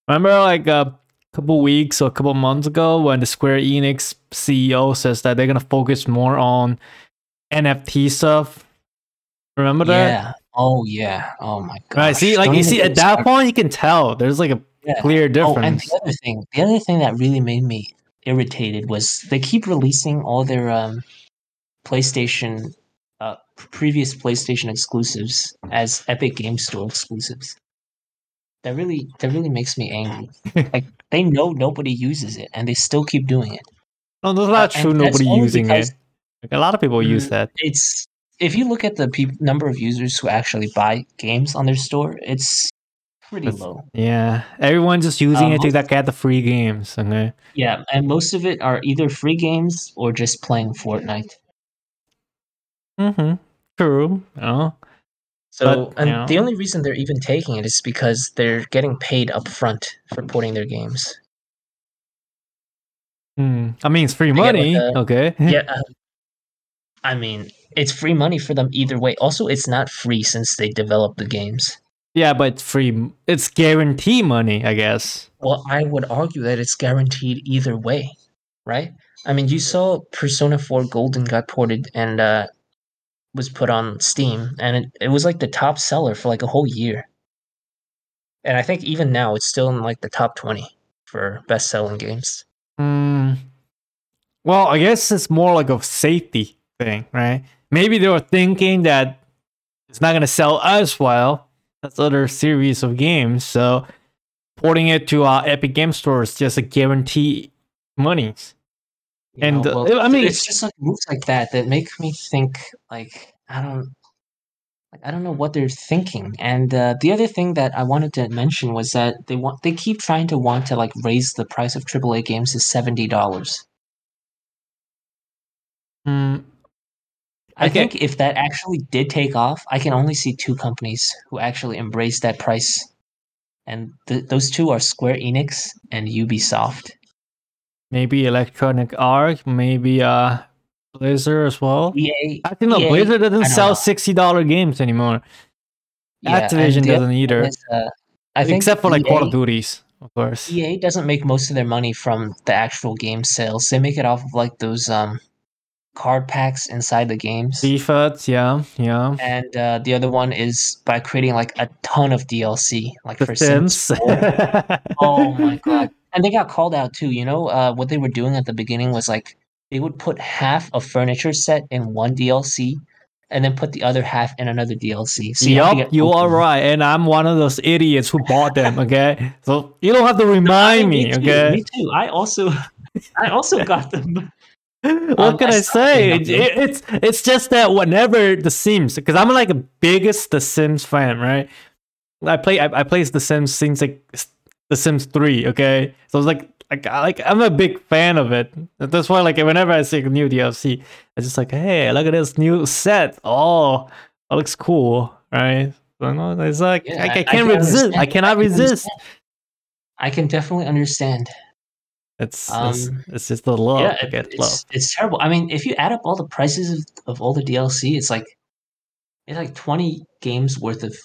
Speaker 2: remember, like a couple weeks or a couple months ago, when the Square Enix CEO says that they're gonna focus more on NFT stuff. Remember that?
Speaker 1: Yeah. Oh yeah. Oh my god.
Speaker 2: Right. See, like you see, at that point, you can tell there's like a
Speaker 1: Yeah.
Speaker 2: clear
Speaker 1: Oh, and the other thing, the other thing that really made me irritated was they keep releasing all their um, PlayStation, uh, previous PlayStation exclusives as Epic Game Store exclusives. That really, that really makes me angry. like they know nobody uses it, and they still keep doing it.
Speaker 2: No, that's not
Speaker 1: Uh,
Speaker 2: true. Nobody using it. Like, a lot of people use
Speaker 1: Mm,
Speaker 2: that.
Speaker 1: It's if you look at the peop number of users who actually buy games on their store, it's pretty
Speaker 2: That's-
Speaker 1: low.
Speaker 2: Yeah, everyone's just using
Speaker 1: Um,
Speaker 2: it to like, get the free games. Okay.
Speaker 1: Yeah, and most of it are either free games or just playing Fortnite.
Speaker 2: Mm-hmm. True. Oh.
Speaker 1: So,
Speaker 2: But,
Speaker 1: and the only reason they're even taking it is because they're getting paid up front for porting their games.
Speaker 2: Hmm. I mean, it's free
Speaker 1: They get, like,
Speaker 2: money. okay.
Speaker 1: Yeah, um, I mean, it's free money for them either way. Also, it's not free since they developed the games.
Speaker 2: yeah, but it's free. It's guarantee money, I guess.
Speaker 1: Well, I would argue that it's guaranteed either way, right? I mean, you saw Persona 4 Golden got ported and uh, was put on Steam, and it, it was like the top seller for like a whole year. And I think even now it's still in like the top 20 for best selling games.
Speaker 2: Hmm. Well, I guess it's more like a safety thing, right? Maybe they were thinking that it's not gonna sell as well as other series of games, so porting it to uh, Epic Game Store is just a guarantee money. And,
Speaker 1: know?
Speaker 2: uh, I mean-
Speaker 1: it's just like moves like that that make me think like I don't like I don't know what they're thinking. And uh, the other thing that I wanted to mention was that they want they keep trying to want to like raise the price of AAA games to seventy dollars.
Speaker 2: Hmm.
Speaker 1: I
Speaker 2: Okay.
Speaker 1: think if that actually did take off, I can only see two companies who actually embrace that price, and th- those two are Square Enix and Ubisoft.
Speaker 2: Maybe Electronic Arts, maybe uh Blizzard as well.
Speaker 1: EA,
Speaker 2: I think no,
Speaker 1: EA,
Speaker 2: Blizzard doesn't sell
Speaker 1: know.
Speaker 2: sixty dollar games anymore.
Speaker 1: yeah,
Speaker 2: Activision
Speaker 1: the
Speaker 2: doesn't either,
Speaker 1: is, uh, I think
Speaker 2: except for like
Speaker 1: EA,
Speaker 2: Call of Duties, of course.
Speaker 1: EA doesn't make most of their money from the actual game sales. They make it off of like those um card packs inside the games.
Speaker 2: FIFA, yeah, yeah.
Speaker 1: and uh, the other one is by creating like a ton of DLC, like
Speaker 2: The
Speaker 1: for Sims.
Speaker 2: Sims.
Speaker 1: oh my god! And they got called out too. You know, uh, what they were doing at the beginning was like they would put half a furniture set in one DLC, and then put the other half in another DLC. So you have to
Speaker 2: Yup,
Speaker 1: get
Speaker 2: you are right, and I'm one of those idiots who bought them. Okay, so you don't have to remind
Speaker 1: mean,
Speaker 2: me.
Speaker 1: too,
Speaker 2: Okay,
Speaker 1: me too. I also, I also got them.
Speaker 2: what
Speaker 1: Um,
Speaker 2: can
Speaker 1: I
Speaker 2: I, say? It, it's it's just that whenever The Sims, because I'm like the biggest The Sims fan, right? I play I, I play The Sims since like The Sims Three. Okay, so it's like like I- like I'm a big fan of it. That's why like whenever I see a new DLC, it's just like, hey, look at this new set. Oh, that looks cool, right? So it's like
Speaker 1: Yeah,
Speaker 2: I, I
Speaker 1: I- I
Speaker 2: can't
Speaker 1: can
Speaker 2: resist.
Speaker 1: understand.
Speaker 2: I cannot
Speaker 1: I
Speaker 2: resist.
Speaker 1: understand. I can definitely understand.
Speaker 2: It's, it's
Speaker 1: Um,
Speaker 2: it's just the love.
Speaker 1: yeah,
Speaker 2: I
Speaker 1: it-
Speaker 2: get love.
Speaker 1: it's it's terrible. I mean, if you add up all the prices of, of all the DLC, it's like it's like twenty games worth of.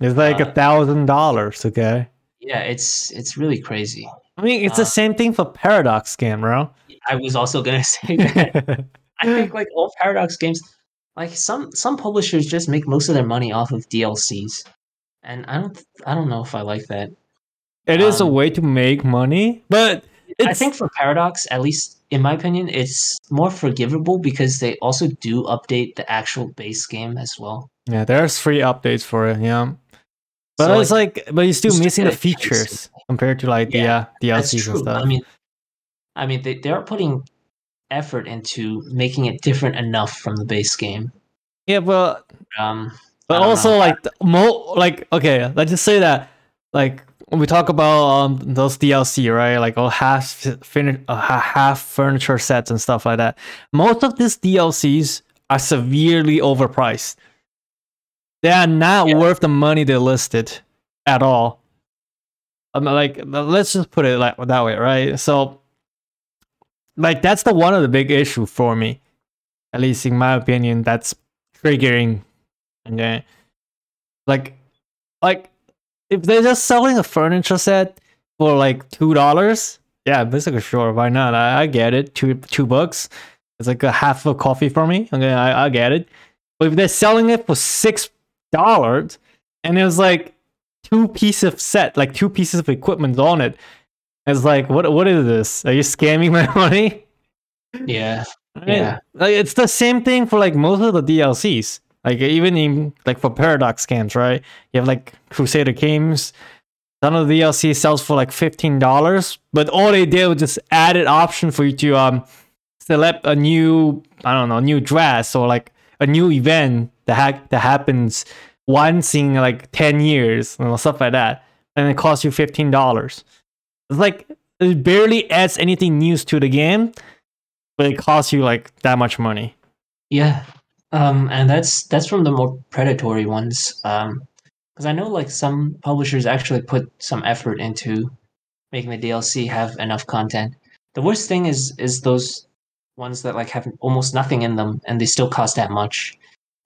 Speaker 2: It's like a
Speaker 1: uh,
Speaker 2: thousand dollars. Okay.
Speaker 1: Yeah, it's it's really crazy.
Speaker 2: I mean, it's
Speaker 1: Uh,
Speaker 2: the same thing for Paradox game, bro.
Speaker 1: I was also gonna say that. I think like all Paradox games, like some some publishers just make most of their money off of DLCs, and I don't I don't know if I like that.
Speaker 2: It is a
Speaker 1: Um,
Speaker 2: way to make money, but
Speaker 1: I think for Paradox, at least in my opinion, it's more forgivable because they also do update the actual base game as well.
Speaker 2: yeah, there's free updates for it. Yeah, but
Speaker 1: So,
Speaker 2: it's like, but you're still missing the
Speaker 1: a chance to-
Speaker 2: features compared to like
Speaker 1: Yeah,
Speaker 2: the uh, DLCs and stuff.
Speaker 1: I mean, I mean, they, they are putting effort into making it different enough from the base game.
Speaker 2: yeah, but
Speaker 1: Um,
Speaker 2: But also
Speaker 1: know.
Speaker 2: like mo like okay, let's just say that like when we talk about um those DLC, right? Like all half fin- uh, half furniture sets and stuff like that. Most of these DLCs are severely overpriced. They are not
Speaker 1: Yeah.
Speaker 2: worth the money they listed at all. Um, like let's just put it like that way, right? So like that's the one of the big issue for me, at least in my opinion. That's triggering Okay. Like like if they're just selling a furniture set for like two dollars, yeah, basically sure, why not? I, I get it. Two two bucks. It's like a half a coffee for me. Okay, I, I get it. But if they're selling it for six dollars and it was like two pieces of set, like two pieces of equipment on it, it's like what what is this? Are you scamming my money?
Speaker 1: yeah? Yeah.
Speaker 2: Like it's the same thing for like most of the DLCs. Like even in like for Paradox games, right? You have like Crusader Kings. Some of the DLC sells for like fifteen dollars, but all they did was just added option for you to um select a new I don't know new dress or like a new event that ha- that happens once in like ten years, you know, stuff like that, and it costs you fifteen dollars. It's like it barely adds anything new to the game, but it costs you like that much money.
Speaker 1: yeah. Um, and that's that's from the more predatory ones. Um, because I know like some publishers actually put some effort into making the DLC have enough content. The worst thing is is those ones that like have almost nothing in them and they still cost that much.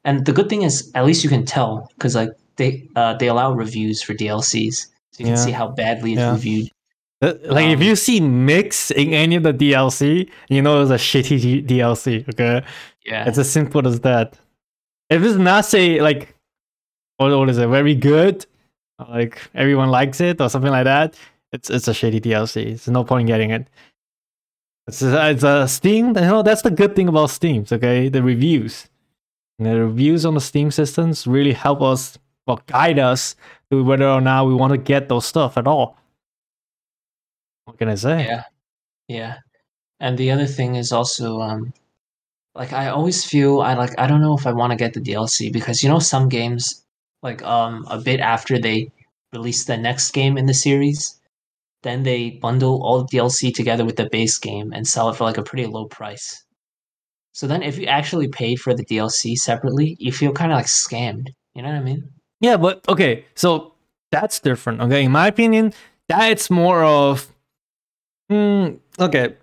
Speaker 1: And the good thing is at least you can tell because like they uh they allow reviews for DLCs, so you can see how badly it's
Speaker 2: Yeah.
Speaker 1: reviewed.
Speaker 2: Uh, Like if
Speaker 1: Um,
Speaker 2: you see mix in any of the DLC, you know it's a shitty DLC. Okay,
Speaker 1: Yeah,
Speaker 2: it's as simple as that. If it's not say like, what, what is it? Very good, like everyone likes it or something like that. It's it's a shitty DLC. There's no point in getting it. It's a, it's a Steam. You know that's the good thing about Steam. Okay, the reviews. The reviews on the Steam systems really help us, well, guide us to whether or not we want to get those stuff at all. What can I say?
Speaker 1: Yeah. Yeah. And the other thing is also um like I always feel I like I don't know if I want to get the DLC because you know some games like um a bit after they release the next game in the series then they bundle all the DLC together with the base game and sell it for like a pretty low price. So then if you actually paid for the DLC separately, you feel kind of like scammed. You know what I mean?
Speaker 2: Yeah, but okay, so that's different. Okay, in my opinion, that's more of. Hmm, okay,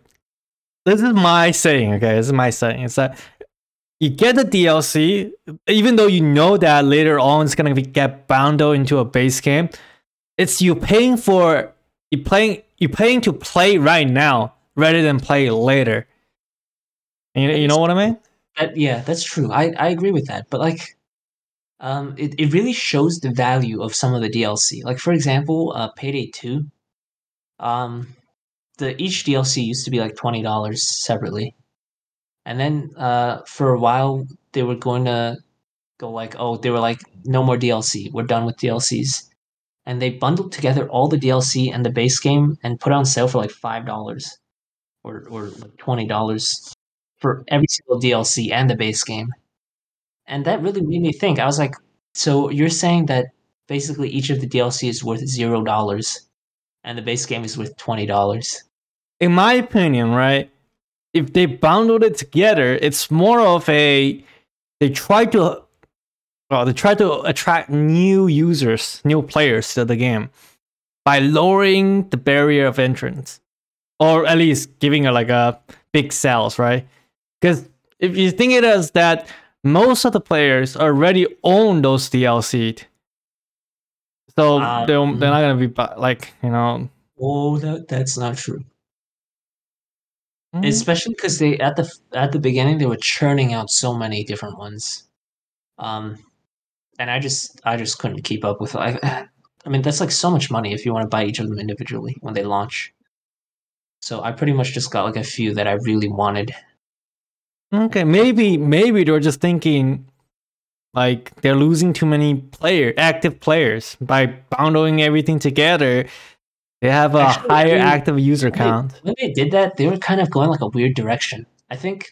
Speaker 2: this is my saying. Okay, this is my saying. It's that you get the DLC, even though you know that later on it's gonna be, get bundled into a base game. It's you paying for you playing you paying to play right now rather than play later. You, you know what I mean?
Speaker 1: That yeah, that's true. I, I agree with that. But like um it, it really shows the value of some of the DLC. Like for example, uh Payday 2. Um the each DLC used to be like twenty dollars separately. And then uh for a while they were going to go like, oh, they were like, no more DLC. We're done with DLCs. And they bundled together all the DLC and the base game and put on sale for like five dollars or or like twenty dollars for every single DLC and the base game. And that really made me think. I was like, so you're saying that basically each of the DLC is worth zero dollars and the base game is worth twenty dollars.
Speaker 2: in my opinion, right, if they bundled it together, it's more of a they try to well, they try to attract new users, new players to the game by lowering the barrier of entrance, or at least giving it like a big sales, right? Because if you think it as that, most of the players already own those DLC. So
Speaker 1: Um,
Speaker 2: they're, they're not gonna be like you know
Speaker 1: Oh, that that's not true.
Speaker 2: mm,
Speaker 1: Especially because they at the at the beginning they were churning out so many different ones, um, and I just I just couldn't keep up with like I mean, that's like so much money if you want to buy each of them individually when they launch. So I pretty much just got like a few that I really wanted.
Speaker 2: Okay, maybe maybe they're just thinking like they're losing too many player active players by bundling everything together. They have a
Speaker 1: Actually,
Speaker 2: higher active user
Speaker 1: When they,
Speaker 2: count.
Speaker 1: when they did that, they were kind of going like a weird direction. I think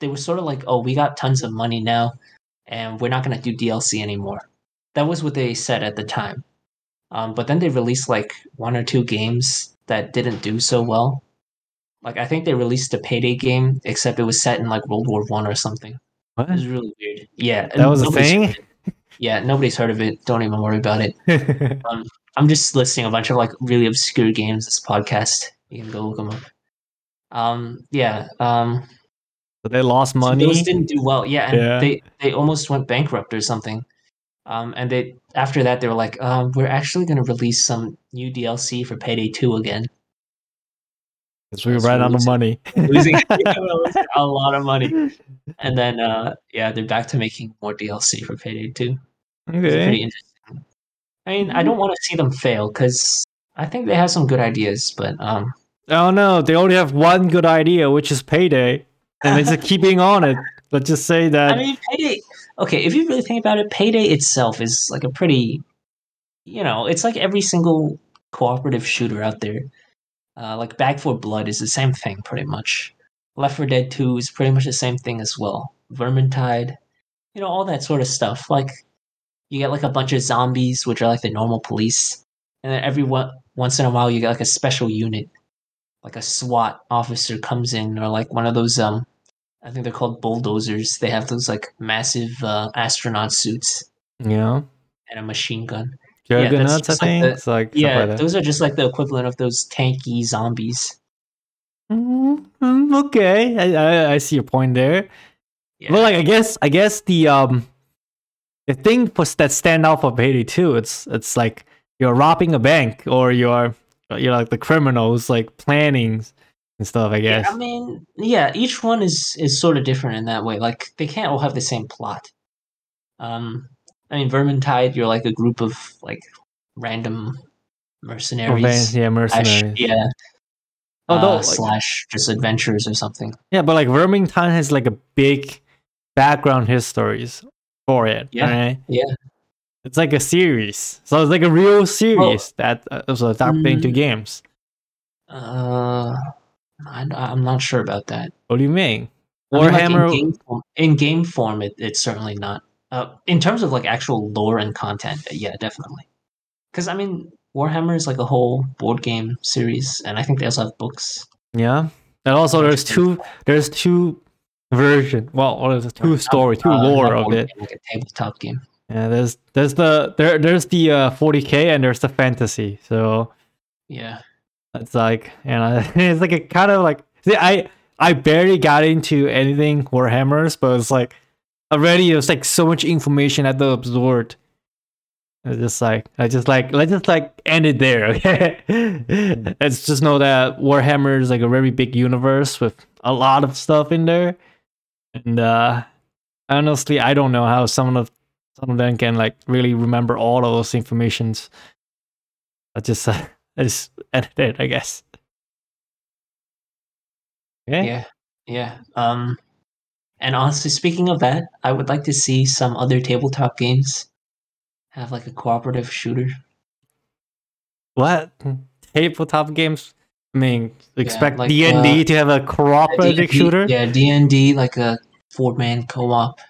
Speaker 1: they were sort of like, "Oh, we got tons of money now, and we're not gonna do DLC anymore." That was what they said at the time. Um, but then they released like one or two games that didn't do so well. Like I think they released a Payday game, except it was set in like World War One or something. It was really weird. Yeah,
Speaker 2: That was a thing?
Speaker 1: heard of it. Yeah, nobody's heard of it. Don't even worry about it. Um, I'm just listing a bunch of like really obscure games. This podcast, you can go look them up. Um, yeah. Um,
Speaker 2: so they lost
Speaker 1: so
Speaker 2: money.
Speaker 1: those didn't do well. Yeah, and
Speaker 2: Yeah.
Speaker 1: they they almost went bankrupt or something. Um, and they after that they were like, um, we're actually going to release some new DLC for Payday Two again.
Speaker 2: Because we
Speaker 1: so
Speaker 2: ran
Speaker 1: we're
Speaker 2: out of money.
Speaker 1: losing, yeah, we're losing a lot of money. And then uh, yeah, they're back to making more DLC for Payday Two. It's pretty
Speaker 2: Okay.
Speaker 1: interesting. I mean, I don't want to see them fail because I think they have some good ideas, but um,
Speaker 2: Oh no, they only have one good idea, which is payday, and they're just keeping on it. Let's just say that.
Speaker 1: I mean, Payday. Okay, if you really think about it, Payday itself is like a pretty, you know, it's like every single cooperative shooter out there. Uh, like Back 4 Blood is the same thing, pretty much. Left 4 Dead 2 is pretty much the same thing as well. Vermintide, you know, all that sort of stuff. Like, you get like a bunch of zombies, which are like the normal police, and then every one, once in a while you get like a special unit, like a SWAT officer comes in, or like one of those um, I think they're called bulldozers. They have those like massive uh, astronaut suits
Speaker 2: yeah,
Speaker 1: and a machine gun. Yeah, that's.
Speaker 2: I
Speaker 1: just like the-
Speaker 2: it's like
Speaker 1: Yeah,
Speaker 2: like
Speaker 1: those are just like the equivalent of those tanky zombies.
Speaker 2: Mm, mm, okay, I, I I see your point there.
Speaker 1: Yeah.
Speaker 2: Well, like I guess I guess the um the thing for that stand out for Payday too. it's it's like you're robbing a bank or you're you're like the criminals like planning and stuff. I guess.
Speaker 1: Yeah, I mean, yeah, each one is is sort of different in that way. Like they can't all have the same plot. Um, I mean, Vermintide, you're like a group of like random mercenaries.
Speaker 2: Okay, yeah,
Speaker 1: slash-
Speaker 2: mercenaries.
Speaker 1: yeah.
Speaker 2: Although,
Speaker 1: uh,
Speaker 2: like-
Speaker 1: slash just adventures or something.
Speaker 2: Yeah, but like Vermintide has like a big background histories for it.
Speaker 1: Yeah,
Speaker 2: right?
Speaker 1: yeah.
Speaker 2: It's like a series, so it's like a real series that uh, was adapted into
Speaker 1: Mm.
Speaker 2: games.
Speaker 1: Uh, I, I'm not sure about that.
Speaker 2: What do you mean?
Speaker 1: I mean, like,
Speaker 2: Warhammer.
Speaker 1: in, game form, in game form, it, it's certainly not. Uh, in terms of like actual lore and content, yeah, definitely. Because I mean, Warhammer is like a whole board game series, and I think they also have books.
Speaker 2: yeah, and also there's two. There's two version. Well, what is it? Two story, two
Speaker 1: Uh,
Speaker 2: lore of it.
Speaker 1: game, like a tabletop game.
Speaker 2: Yeah, there's there's the there there's the uh, 40k and there's the fantasy. So
Speaker 1: Yeah,
Speaker 2: It's like, you know, it's like a kind of like see, I I barely got into anything Warhammers, but it's like already there's like so much information I had to absorb. It's just like I just like let's just like end it there, okay? let's just know that Warhammer is like a very big universe with a lot of stuff in there, and uh honestly, I don't know how some of some of them can like really remember all of those informations. I just uh, I just edit it, I guess. Okay.
Speaker 1: yeah, yeah. Um, and honestly, speaking of that, I would like to see some other tabletop games have like a cooperative shooter.
Speaker 2: What tabletop games? I mean, expect D and D
Speaker 1: uh,
Speaker 2: to have a cooperative
Speaker 1: D&D
Speaker 2: shooter.
Speaker 1: Yeah, D and D like a four man co op.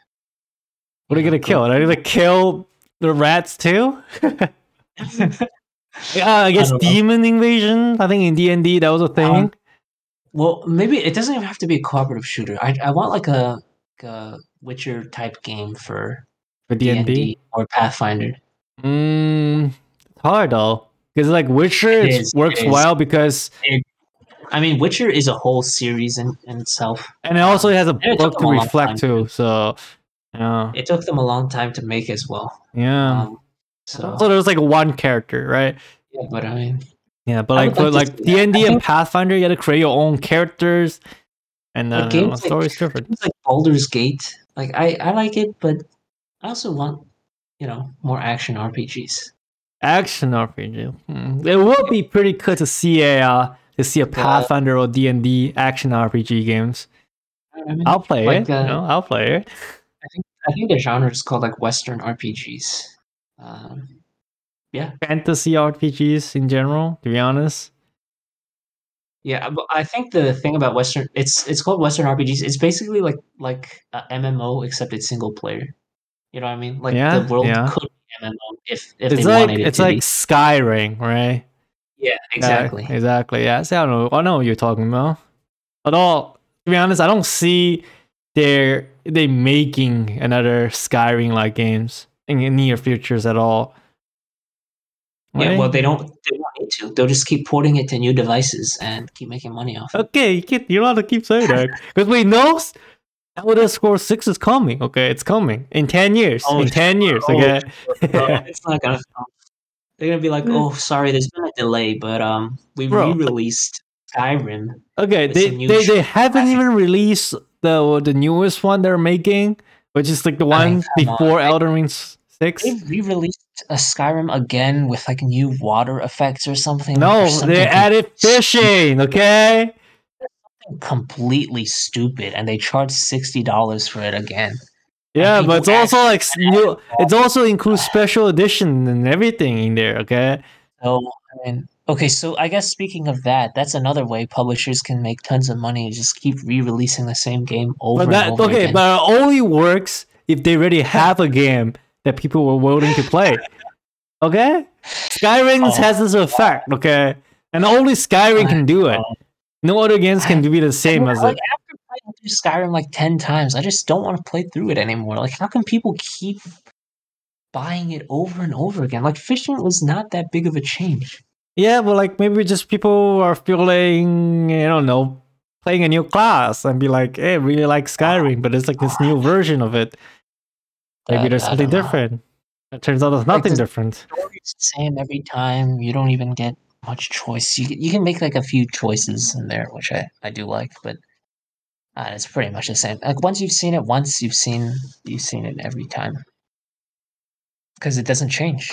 Speaker 2: What are you gonna kill? Are you gonna kill the rats too? Yeah, I guess
Speaker 1: know.
Speaker 2: demon invasion. I think in D and D that was a thing.
Speaker 1: Well, maybe it doesn't even have to be a cooperative shooter. I I want like a, like a Witcher type game for
Speaker 2: for D and D.
Speaker 1: Or Pathfinder.
Speaker 2: Mm, it's hard though, because like Witcher
Speaker 1: It
Speaker 2: it
Speaker 1: is,
Speaker 2: works
Speaker 1: it
Speaker 2: well because
Speaker 1: I mean, Witcher is a whole series in, in itself.
Speaker 2: and it also has a
Speaker 1: it
Speaker 2: book to
Speaker 1: a
Speaker 2: reflect to. So yeah,
Speaker 1: It took them a long time to make as well.
Speaker 2: yeah.
Speaker 1: Um, so
Speaker 2: so there's like one character, right?
Speaker 1: yeah, but I mean,
Speaker 2: Yeah, but like
Speaker 1: like
Speaker 2: like D and D and Pathfinder, you got to create your own characters, and uh,
Speaker 1: games
Speaker 2: the
Speaker 1: like-
Speaker 2: story's different.
Speaker 1: it's like Baldur's Gate. Like I I like it, but I also want you know more action RPGs.
Speaker 2: Action RPG. Hmm. It would be pretty cool to see a uh, to see a Pathfinder or D and D action RPG games.
Speaker 1: I mean,
Speaker 2: I'll play
Speaker 1: Like,
Speaker 2: it.
Speaker 1: uh,
Speaker 2: you know, I'll play it.
Speaker 1: I think I think the genre is called like Western RPGs. Um, yeah,
Speaker 2: Fantasy RPGs in general. To be honest.
Speaker 1: yeah. I think the thing about Western it's it's called Western RPGs. It's basically like like uh, a MMO except it's single player. You know what I mean? Like
Speaker 2: Yeah,
Speaker 1: the world
Speaker 2: yeah.
Speaker 1: could be MMO if if
Speaker 2: it's
Speaker 1: they
Speaker 2: like
Speaker 1: wanted it
Speaker 2: it's
Speaker 1: to
Speaker 2: like
Speaker 1: be.
Speaker 2: Skyrim, right?
Speaker 1: Yeah, exactly.
Speaker 2: Yeah, exactly. Yeah, see, I don't know. I know what you're talking about. At all, to be honest, I don't see they're they making another Skyrim like games in the near futures at all.
Speaker 1: Yeah, well, they don't they don't need to. They'll just keep porting it to new devices and keep making money off it.
Speaker 2: okay, you can't, you're allowed to keep saying that because we know Elder Scrolls Six is coming. Okay, it's coming in ten years.
Speaker 1: Oh,
Speaker 2: in ten years.
Speaker 1: oh,
Speaker 2: Okay.
Speaker 1: It's not gonna come. They're gonna be like, "Oh, sorry, there's been a delay, but um, we
Speaker 2: Bro.
Speaker 1: re-released Skyrim."
Speaker 2: Okay, they, they, they haven't even released the the newest one they're making, which is like the one
Speaker 1: on,
Speaker 2: before
Speaker 1: they-
Speaker 2: Elden Ring s- Six.
Speaker 1: They re-released a Skyrim again with like new water effects or something.
Speaker 2: No,
Speaker 1: or something
Speaker 2: they added fishing. Okay.
Speaker 1: completely stupid, and they charge sixty dollars for it again.
Speaker 2: Yeah, but it's also like new. It's also includes special edition and everything in there. Okay.
Speaker 1: So, I mean, okay, so I guess speaking of that, that's another way publishers can make tons of money. Just keep re-releasing the same game over
Speaker 2: But that
Speaker 1: and over
Speaker 2: okay,
Speaker 1: again.
Speaker 2: but it only works if they already have a game that people were willing to play. Okay. Skyrim
Speaker 1: Oh,
Speaker 2: has this effect. Okay, and only Skyrim can do it. No other games can be the same
Speaker 1: I-
Speaker 2: as
Speaker 1: like,
Speaker 2: it.
Speaker 1: after playing through Skyrim like ten times, I just don't want to play through it anymore. Like, how can people keep buying it over and over again? Like, fishing was not that big of a change.
Speaker 2: Yeah, but like maybe just people are feeling, I don't know, playing a new class and be like, hey, I really like Skyrim, but it's like this new version of it. Maybe
Speaker 1: Uh,
Speaker 2: there's something different. It turns out there's nothing
Speaker 1: the-
Speaker 2: different.
Speaker 1: Story's the same every time. You don't even get much choice. You you can make like a few choices in there, which I I do like, but uh, it's pretty much the same. Like once you've seen it once, you've seen you've seen it every time because it doesn't change,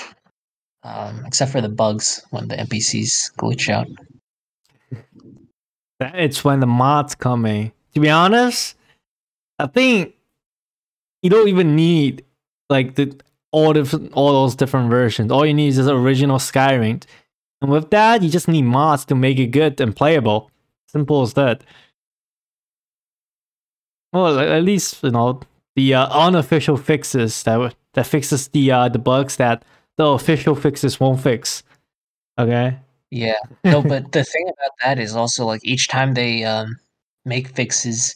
Speaker 1: um, except for the bugs when the NPCs glitch out.
Speaker 2: That- It's when the mods coming. To be honest, I think you don't even need like the all different all those different versions. All you need is original Skyrim. And with that, you just need mods to make it good and playable. Simple as that. Well, at at least you know the uh, unofficial fixes that that fixes the uh, the bugs that the official fixes won't fix. Okay.
Speaker 1: Yeah. No, but the thing about that is also like each time they um, make fixes,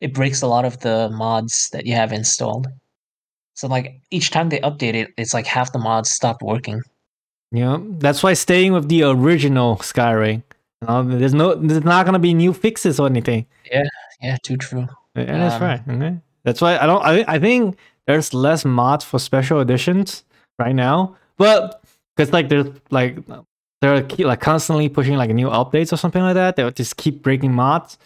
Speaker 1: it breaks a lot of the mods that you have installed. So like each time they update it, it's like half the mods stop working.
Speaker 2: Yeah, that's why staying with the original Skyrim. You know, there's no, there's not gonna be new fixes or anything.
Speaker 1: Yeah, yeah, too true.
Speaker 2: And that's
Speaker 1: Um,
Speaker 2: right. Okay. That's why I don't. I, I think there's less mods for special editions right now, but because like there's like they're like constantly pushing like new updates or something like that. They'll just keep breaking mods.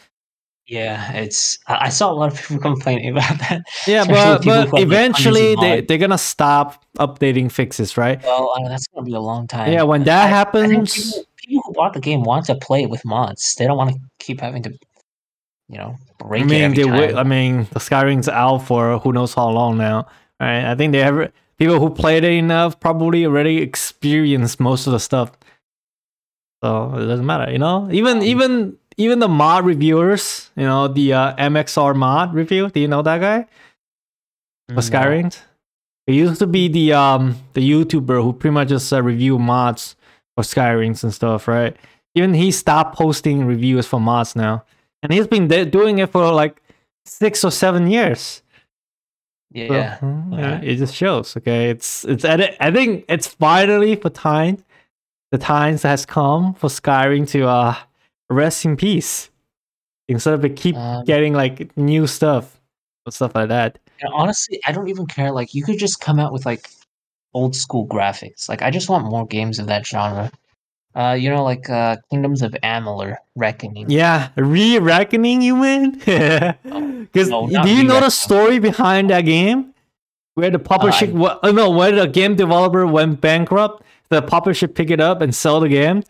Speaker 1: Yeah, it's. I I saw a lot of people complaining about that.
Speaker 2: Yeah,
Speaker 1: Especially
Speaker 2: but
Speaker 1: people who
Speaker 2: but
Speaker 1: have, like,
Speaker 2: eventually
Speaker 1: hundreds of
Speaker 2: they
Speaker 1: mods.
Speaker 2: they're gonna stop updating fixes, right?
Speaker 1: Well, uh, that's gonna be a long time.
Speaker 2: Yeah, when that
Speaker 1: I- I think
Speaker 2: happens,
Speaker 1: people, people who bought the game want to play it with mods. They don't want to keep having to, you know, break
Speaker 2: I
Speaker 1: it
Speaker 2: mean,
Speaker 1: every
Speaker 2: they
Speaker 1: time.
Speaker 2: wi- I mean, the Skyrim's out for who knows how long now, right? I think they have people who played it enough probably already experienced most of the stuff, so it doesn't matter, you know. Even
Speaker 1: Um,
Speaker 2: even even the mod reviewers, you know, the uh, MXR mod review. Do you know that guy for
Speaker 1: No.
Speaker 2: Skyrim? He used to be the um the YouTuber who pretty much just uh, review mods for Skyrims and stuff, right? Even he stopped posting reviews for mods now, and he's been de- doing it for like six or seven years. So,
Speaker 1: Yeah.
Speaker 2: mm, yeah,
Speaker 1: alright.
Speaker 2: it just shows. Okay, it's it's. I think it's finally for time. The times has come for Skyrim to uh rest in peace instead of it keep
Speaker 1: Um,
Speaker 2: getting like new stuff or stuff like that.
Speaker 1: And honestly, I don't even care. Like, you could just come out with like old school graphics. Like, I just want more games of that genre. Uh, you know, like uh, Kingdoms of Amalur: Reckoning.
Speaker 2: Yeah, re-reckoning, you mean? Because
Speaker 1: no,
Speaker 2: do you know the story behind that game? Where the publisher,
Speaker 1: I-
Speaker 2: wa- oh no, where the game developer went bankrupt, the publisher pick it up and sell the game,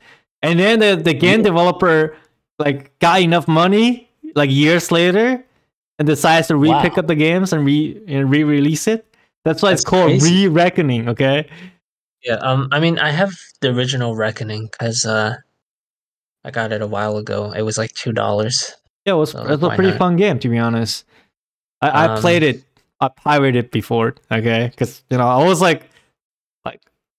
Speaker 2: and then the, the game developer like got enough money like years later and decides to re-pick
Speaker 1: Wow.
Speaker 2: up the games and re and re-release it. That's why it's called
Speaker 1: crazy.
Speaker 2: re-reckoning. Okay.
Speaker 1: Yeah, um, I mean, I have the original Reckoning because uh, I got it a while ago. It was like two dollars.
Speaker 2: Yeah, it was,
Speaker 1: So,
Speaker 2: it was a pretty
Speaker 1: not?
Speaker 2: fun game to be honest. I, I
Speaker 1: Um,
Speaker 2: played it, I pirated it before, okay? Because you know I was like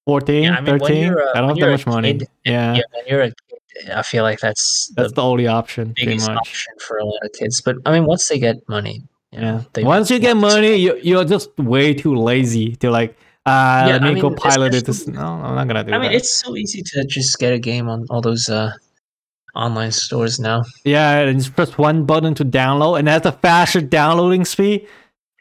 Speaker 2: 14,
Speaker 1: Yeah, I mean, when
Speaker 2: 13.
Speaker 1: you're a-
Speaker 2: I don't have that much money. yeah,
Speaker 1: Yeah, when you're a kid, I feel like that's
Speaker 2: that's
Speaker 1: the
Speaker 2: the only option,
Speaker 1: biggest option for a lot of kids. But I mean, once they get money, you know,
Speaker 2: Yeah. Once you get money, you you're just way too lazy to like. Uh,
Speaker 1: Yeah,
Speaker 2: let me
Speaker 1: I
Speaker 2: go
Speaker 1: mean,
Speaker 2: pilot it. This, no, I'm not gonna do
Speaker 1: I mean,
Speaker 2: that.
Speaker 1: it's so easy to just get a game on all those uh, online stores now.
Speaker 2: yeah, and just press one button to download, and that's a faster downloading speed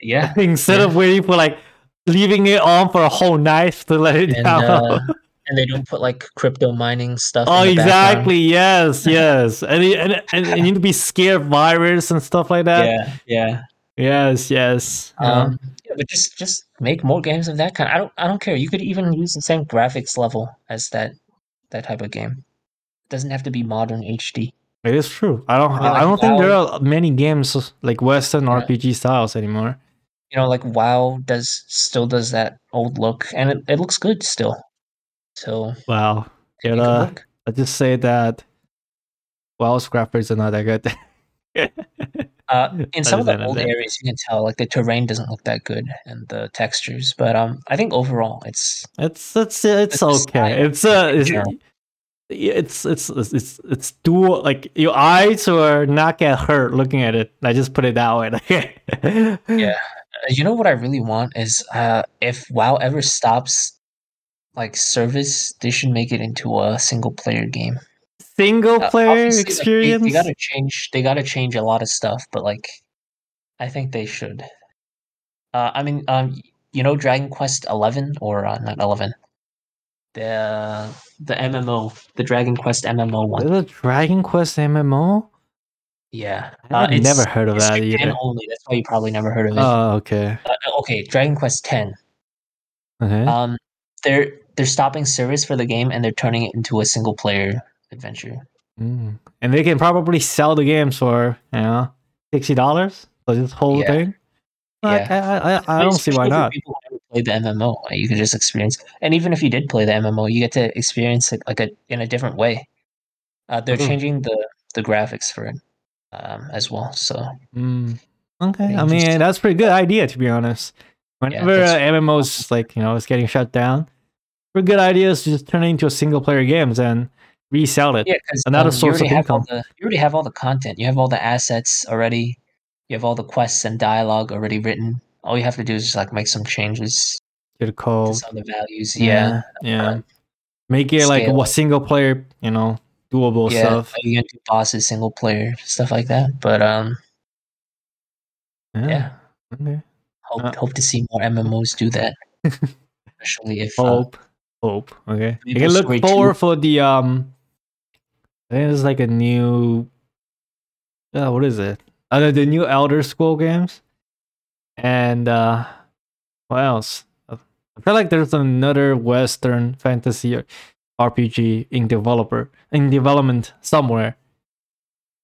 Speaker 1: Yeah,
Speaker 2: instead
Speaker 1: Yeah.
Speaker 2: of waiting for like leaving it on for a whole night to let it
Speaker 1: and
Speaker 2: download.
Speaker 1: uh, and they don't put like crypto mining stuff.
Speaker 2: Oh, exactly. Yes, yes. And, you- and, and, you need to be scared of virus and stuff like that.
Speaker 1: Yeah, yeah.
Speaker 2: Yes, yes. Um,
Speaker 1: yeah, but just just make more games of that kind. I don't I don't care. You could even use the same graphics level as that that type of game. It doesn't have to be modern HD.
Speaker 2: it is true. I don't.
Speaker 1: I
Speaker 2: I,
Speaker 1: mean, like,
Speaker 2: don't think there are many games like Western
Speaker 1: Yeah.
Speaker 2: RPG styles anymore.
Speaker 1: You know, like WoW does still does that old look, and it, it looks good still. So
Speaker 2: Wow.
Speaker 1: take
Speaker 2: uh. I just say that. WoW's graphics are not that good.
Speaker 1: Uh, in some of the old
Speaker 2: that.
Speaker 1: areas, you can tell like the terrain doesn't look that good and the textures. But um, I think overall, it's
Speaker 2: it's it's it's
Speaker 1: It's
Speaker 2: okay. It's uh, it's, it's it's it's it's it's dual. Like your eyes will not get hurt looking at it. I just put it that way.
Speaker 1: Yeah. Uh, You know what I really want is uh, if WoW ever stops like service, they should make it into a single player game.
Speaker 2: Single
Speaker 1: Uh,
Speaker 2: player
Speaker 1: like, they-
Speaker 2: experience.
Speaker 1: they, gotta change. They gotta change a lot of stuff, but like, I think they should. Uh, I mean, um, you know, Dragon Quest Eleven or uh, not Eleven, the the MMO, the Dragon Quest MMO one.
Speaker 2: The Dragon Quest MMO.
Speaker 1: Yeah, uh,
Speaker 2: I've
Speaker 1: it's-
Speaker 2: never heard of that either.
Speaker 1: only. That's why you probably never heard of it.
Speaker 2: Oh, okay.
Speaker 1: Uh, okay, Dragon Quest Ten.
Speaker 2: Okay.
Speaker 1: Um, they're they're stopping service for the game and they're turning it into a single player adventure.
Speaker 2: Mm. And they can probably sell the games for you know sixty dollars for this whole
Speaker 1: Yeah.
Speaker 2: thing. Like,
Speaker 1: Yeah.
Speaker 2: I, I, I, I don't see why not.
Speaker 1: People who played the MMO, you can just experience. And even if you did play the MMO, you get to experience it like a in a different way. Uh, they're
Speaker 2: Mhm.
Speaker 1: changing the the graphics for it um, as well. So
Speaker 2: Mm. Okay,
Speaker 1: Yeah,
Speaker 2: I
Speaker 1: just-
Speaker 2: mean that's a pretty good idea to be honest. Whenever
Speaker 1: that's-
Speaker 2: uh, MMOs like you know is getting shut down, pretty good idea is to just turn it into a single player games and resell it.
Speaker 1: yeah, because
Speaker 2: Another
Speaker 1: um,
Speaker 2: source
Speaker 1: you
Speaker 2: of
Speaker 1: already have all
Speaker 2: income.
Speaker 1: the you already have all the content. You have all the assets already. You have all the quests and dialogue already written. All you have to do is just like make some changes
Speaker 2: To the
Speaker 1: to
Speaker 2: code.
Speaker 1: some of the values. Yeah.
Speaker 2: yeah.
Speaker 1: uh,
Speaker 2: Make it like a single player, you know, doable
Speaker 1: yeah,
Speaker 2: stuff.
Speaker 1: you can do bosses, single player, stuff like that. But um, yeah,
Speaker 2: Okay.
Speaker 1: hope
Speaker 2: Uh,
Speaker 1: hope to see more MMOs do that, especially if uh,
Speaker 2: Hope. Hope. Okay. You can look forward
Speaker 1: 2.
Speaker 2: for the um I think it's like a new uh, what is it? Uh, the, the new Elder Scroll games. And uh what else? I feel like there's another Western fantasy RPG in developer in development somewhere.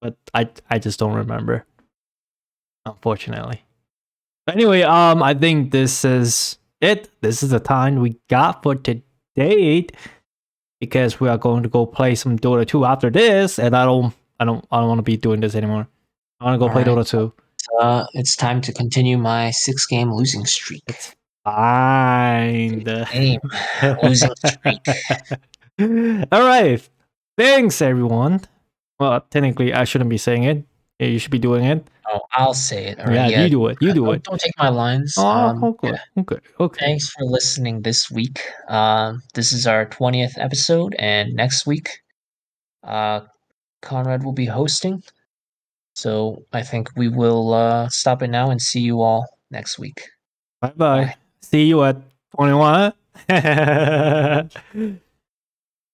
Speaker 2: But I I just don't remember. Unfortunately. But anyway, um I think this is it. This is the time we got for today because we are going to go play some Dota 2 after this and I don't I don't I don't want to be doing this anymore. I want to go play
Speaker 1: Alright.
Speaker 2: Dota 2.
Speaker 1: uh, it's time to continue my six game losing streak.
Speaker 2: Fine.
Speaker 1: Game losing streak.
Speaker 2: All right. Thanks, everyone. Well, technically, I shouldn't be saying it. You should be doing it.
Speaker 1: Oh, I'll say it. All
Speaker 2: yeah,
Speaker 1: right,
Speaker 2: you do it. You do
Speaker 1: don't,
Speaker 2: it.
Speaker 1: Don't take my lines.
Speaker 2: Oh,
Speaker 1: Um,
Speaker 2: okay.
Speaker 1: yeah.
Speaker 2: Okay. Okay.
Speaker 1: Thanks for listening this week. Um, this is our twentieth episode, and next week, uh, Conrad will be hosting. So I think we will uh, stop it now and see you all next week.
Speaker 2: Bye.
Speaker 1: Bye.
Speaker 2: See you at 21.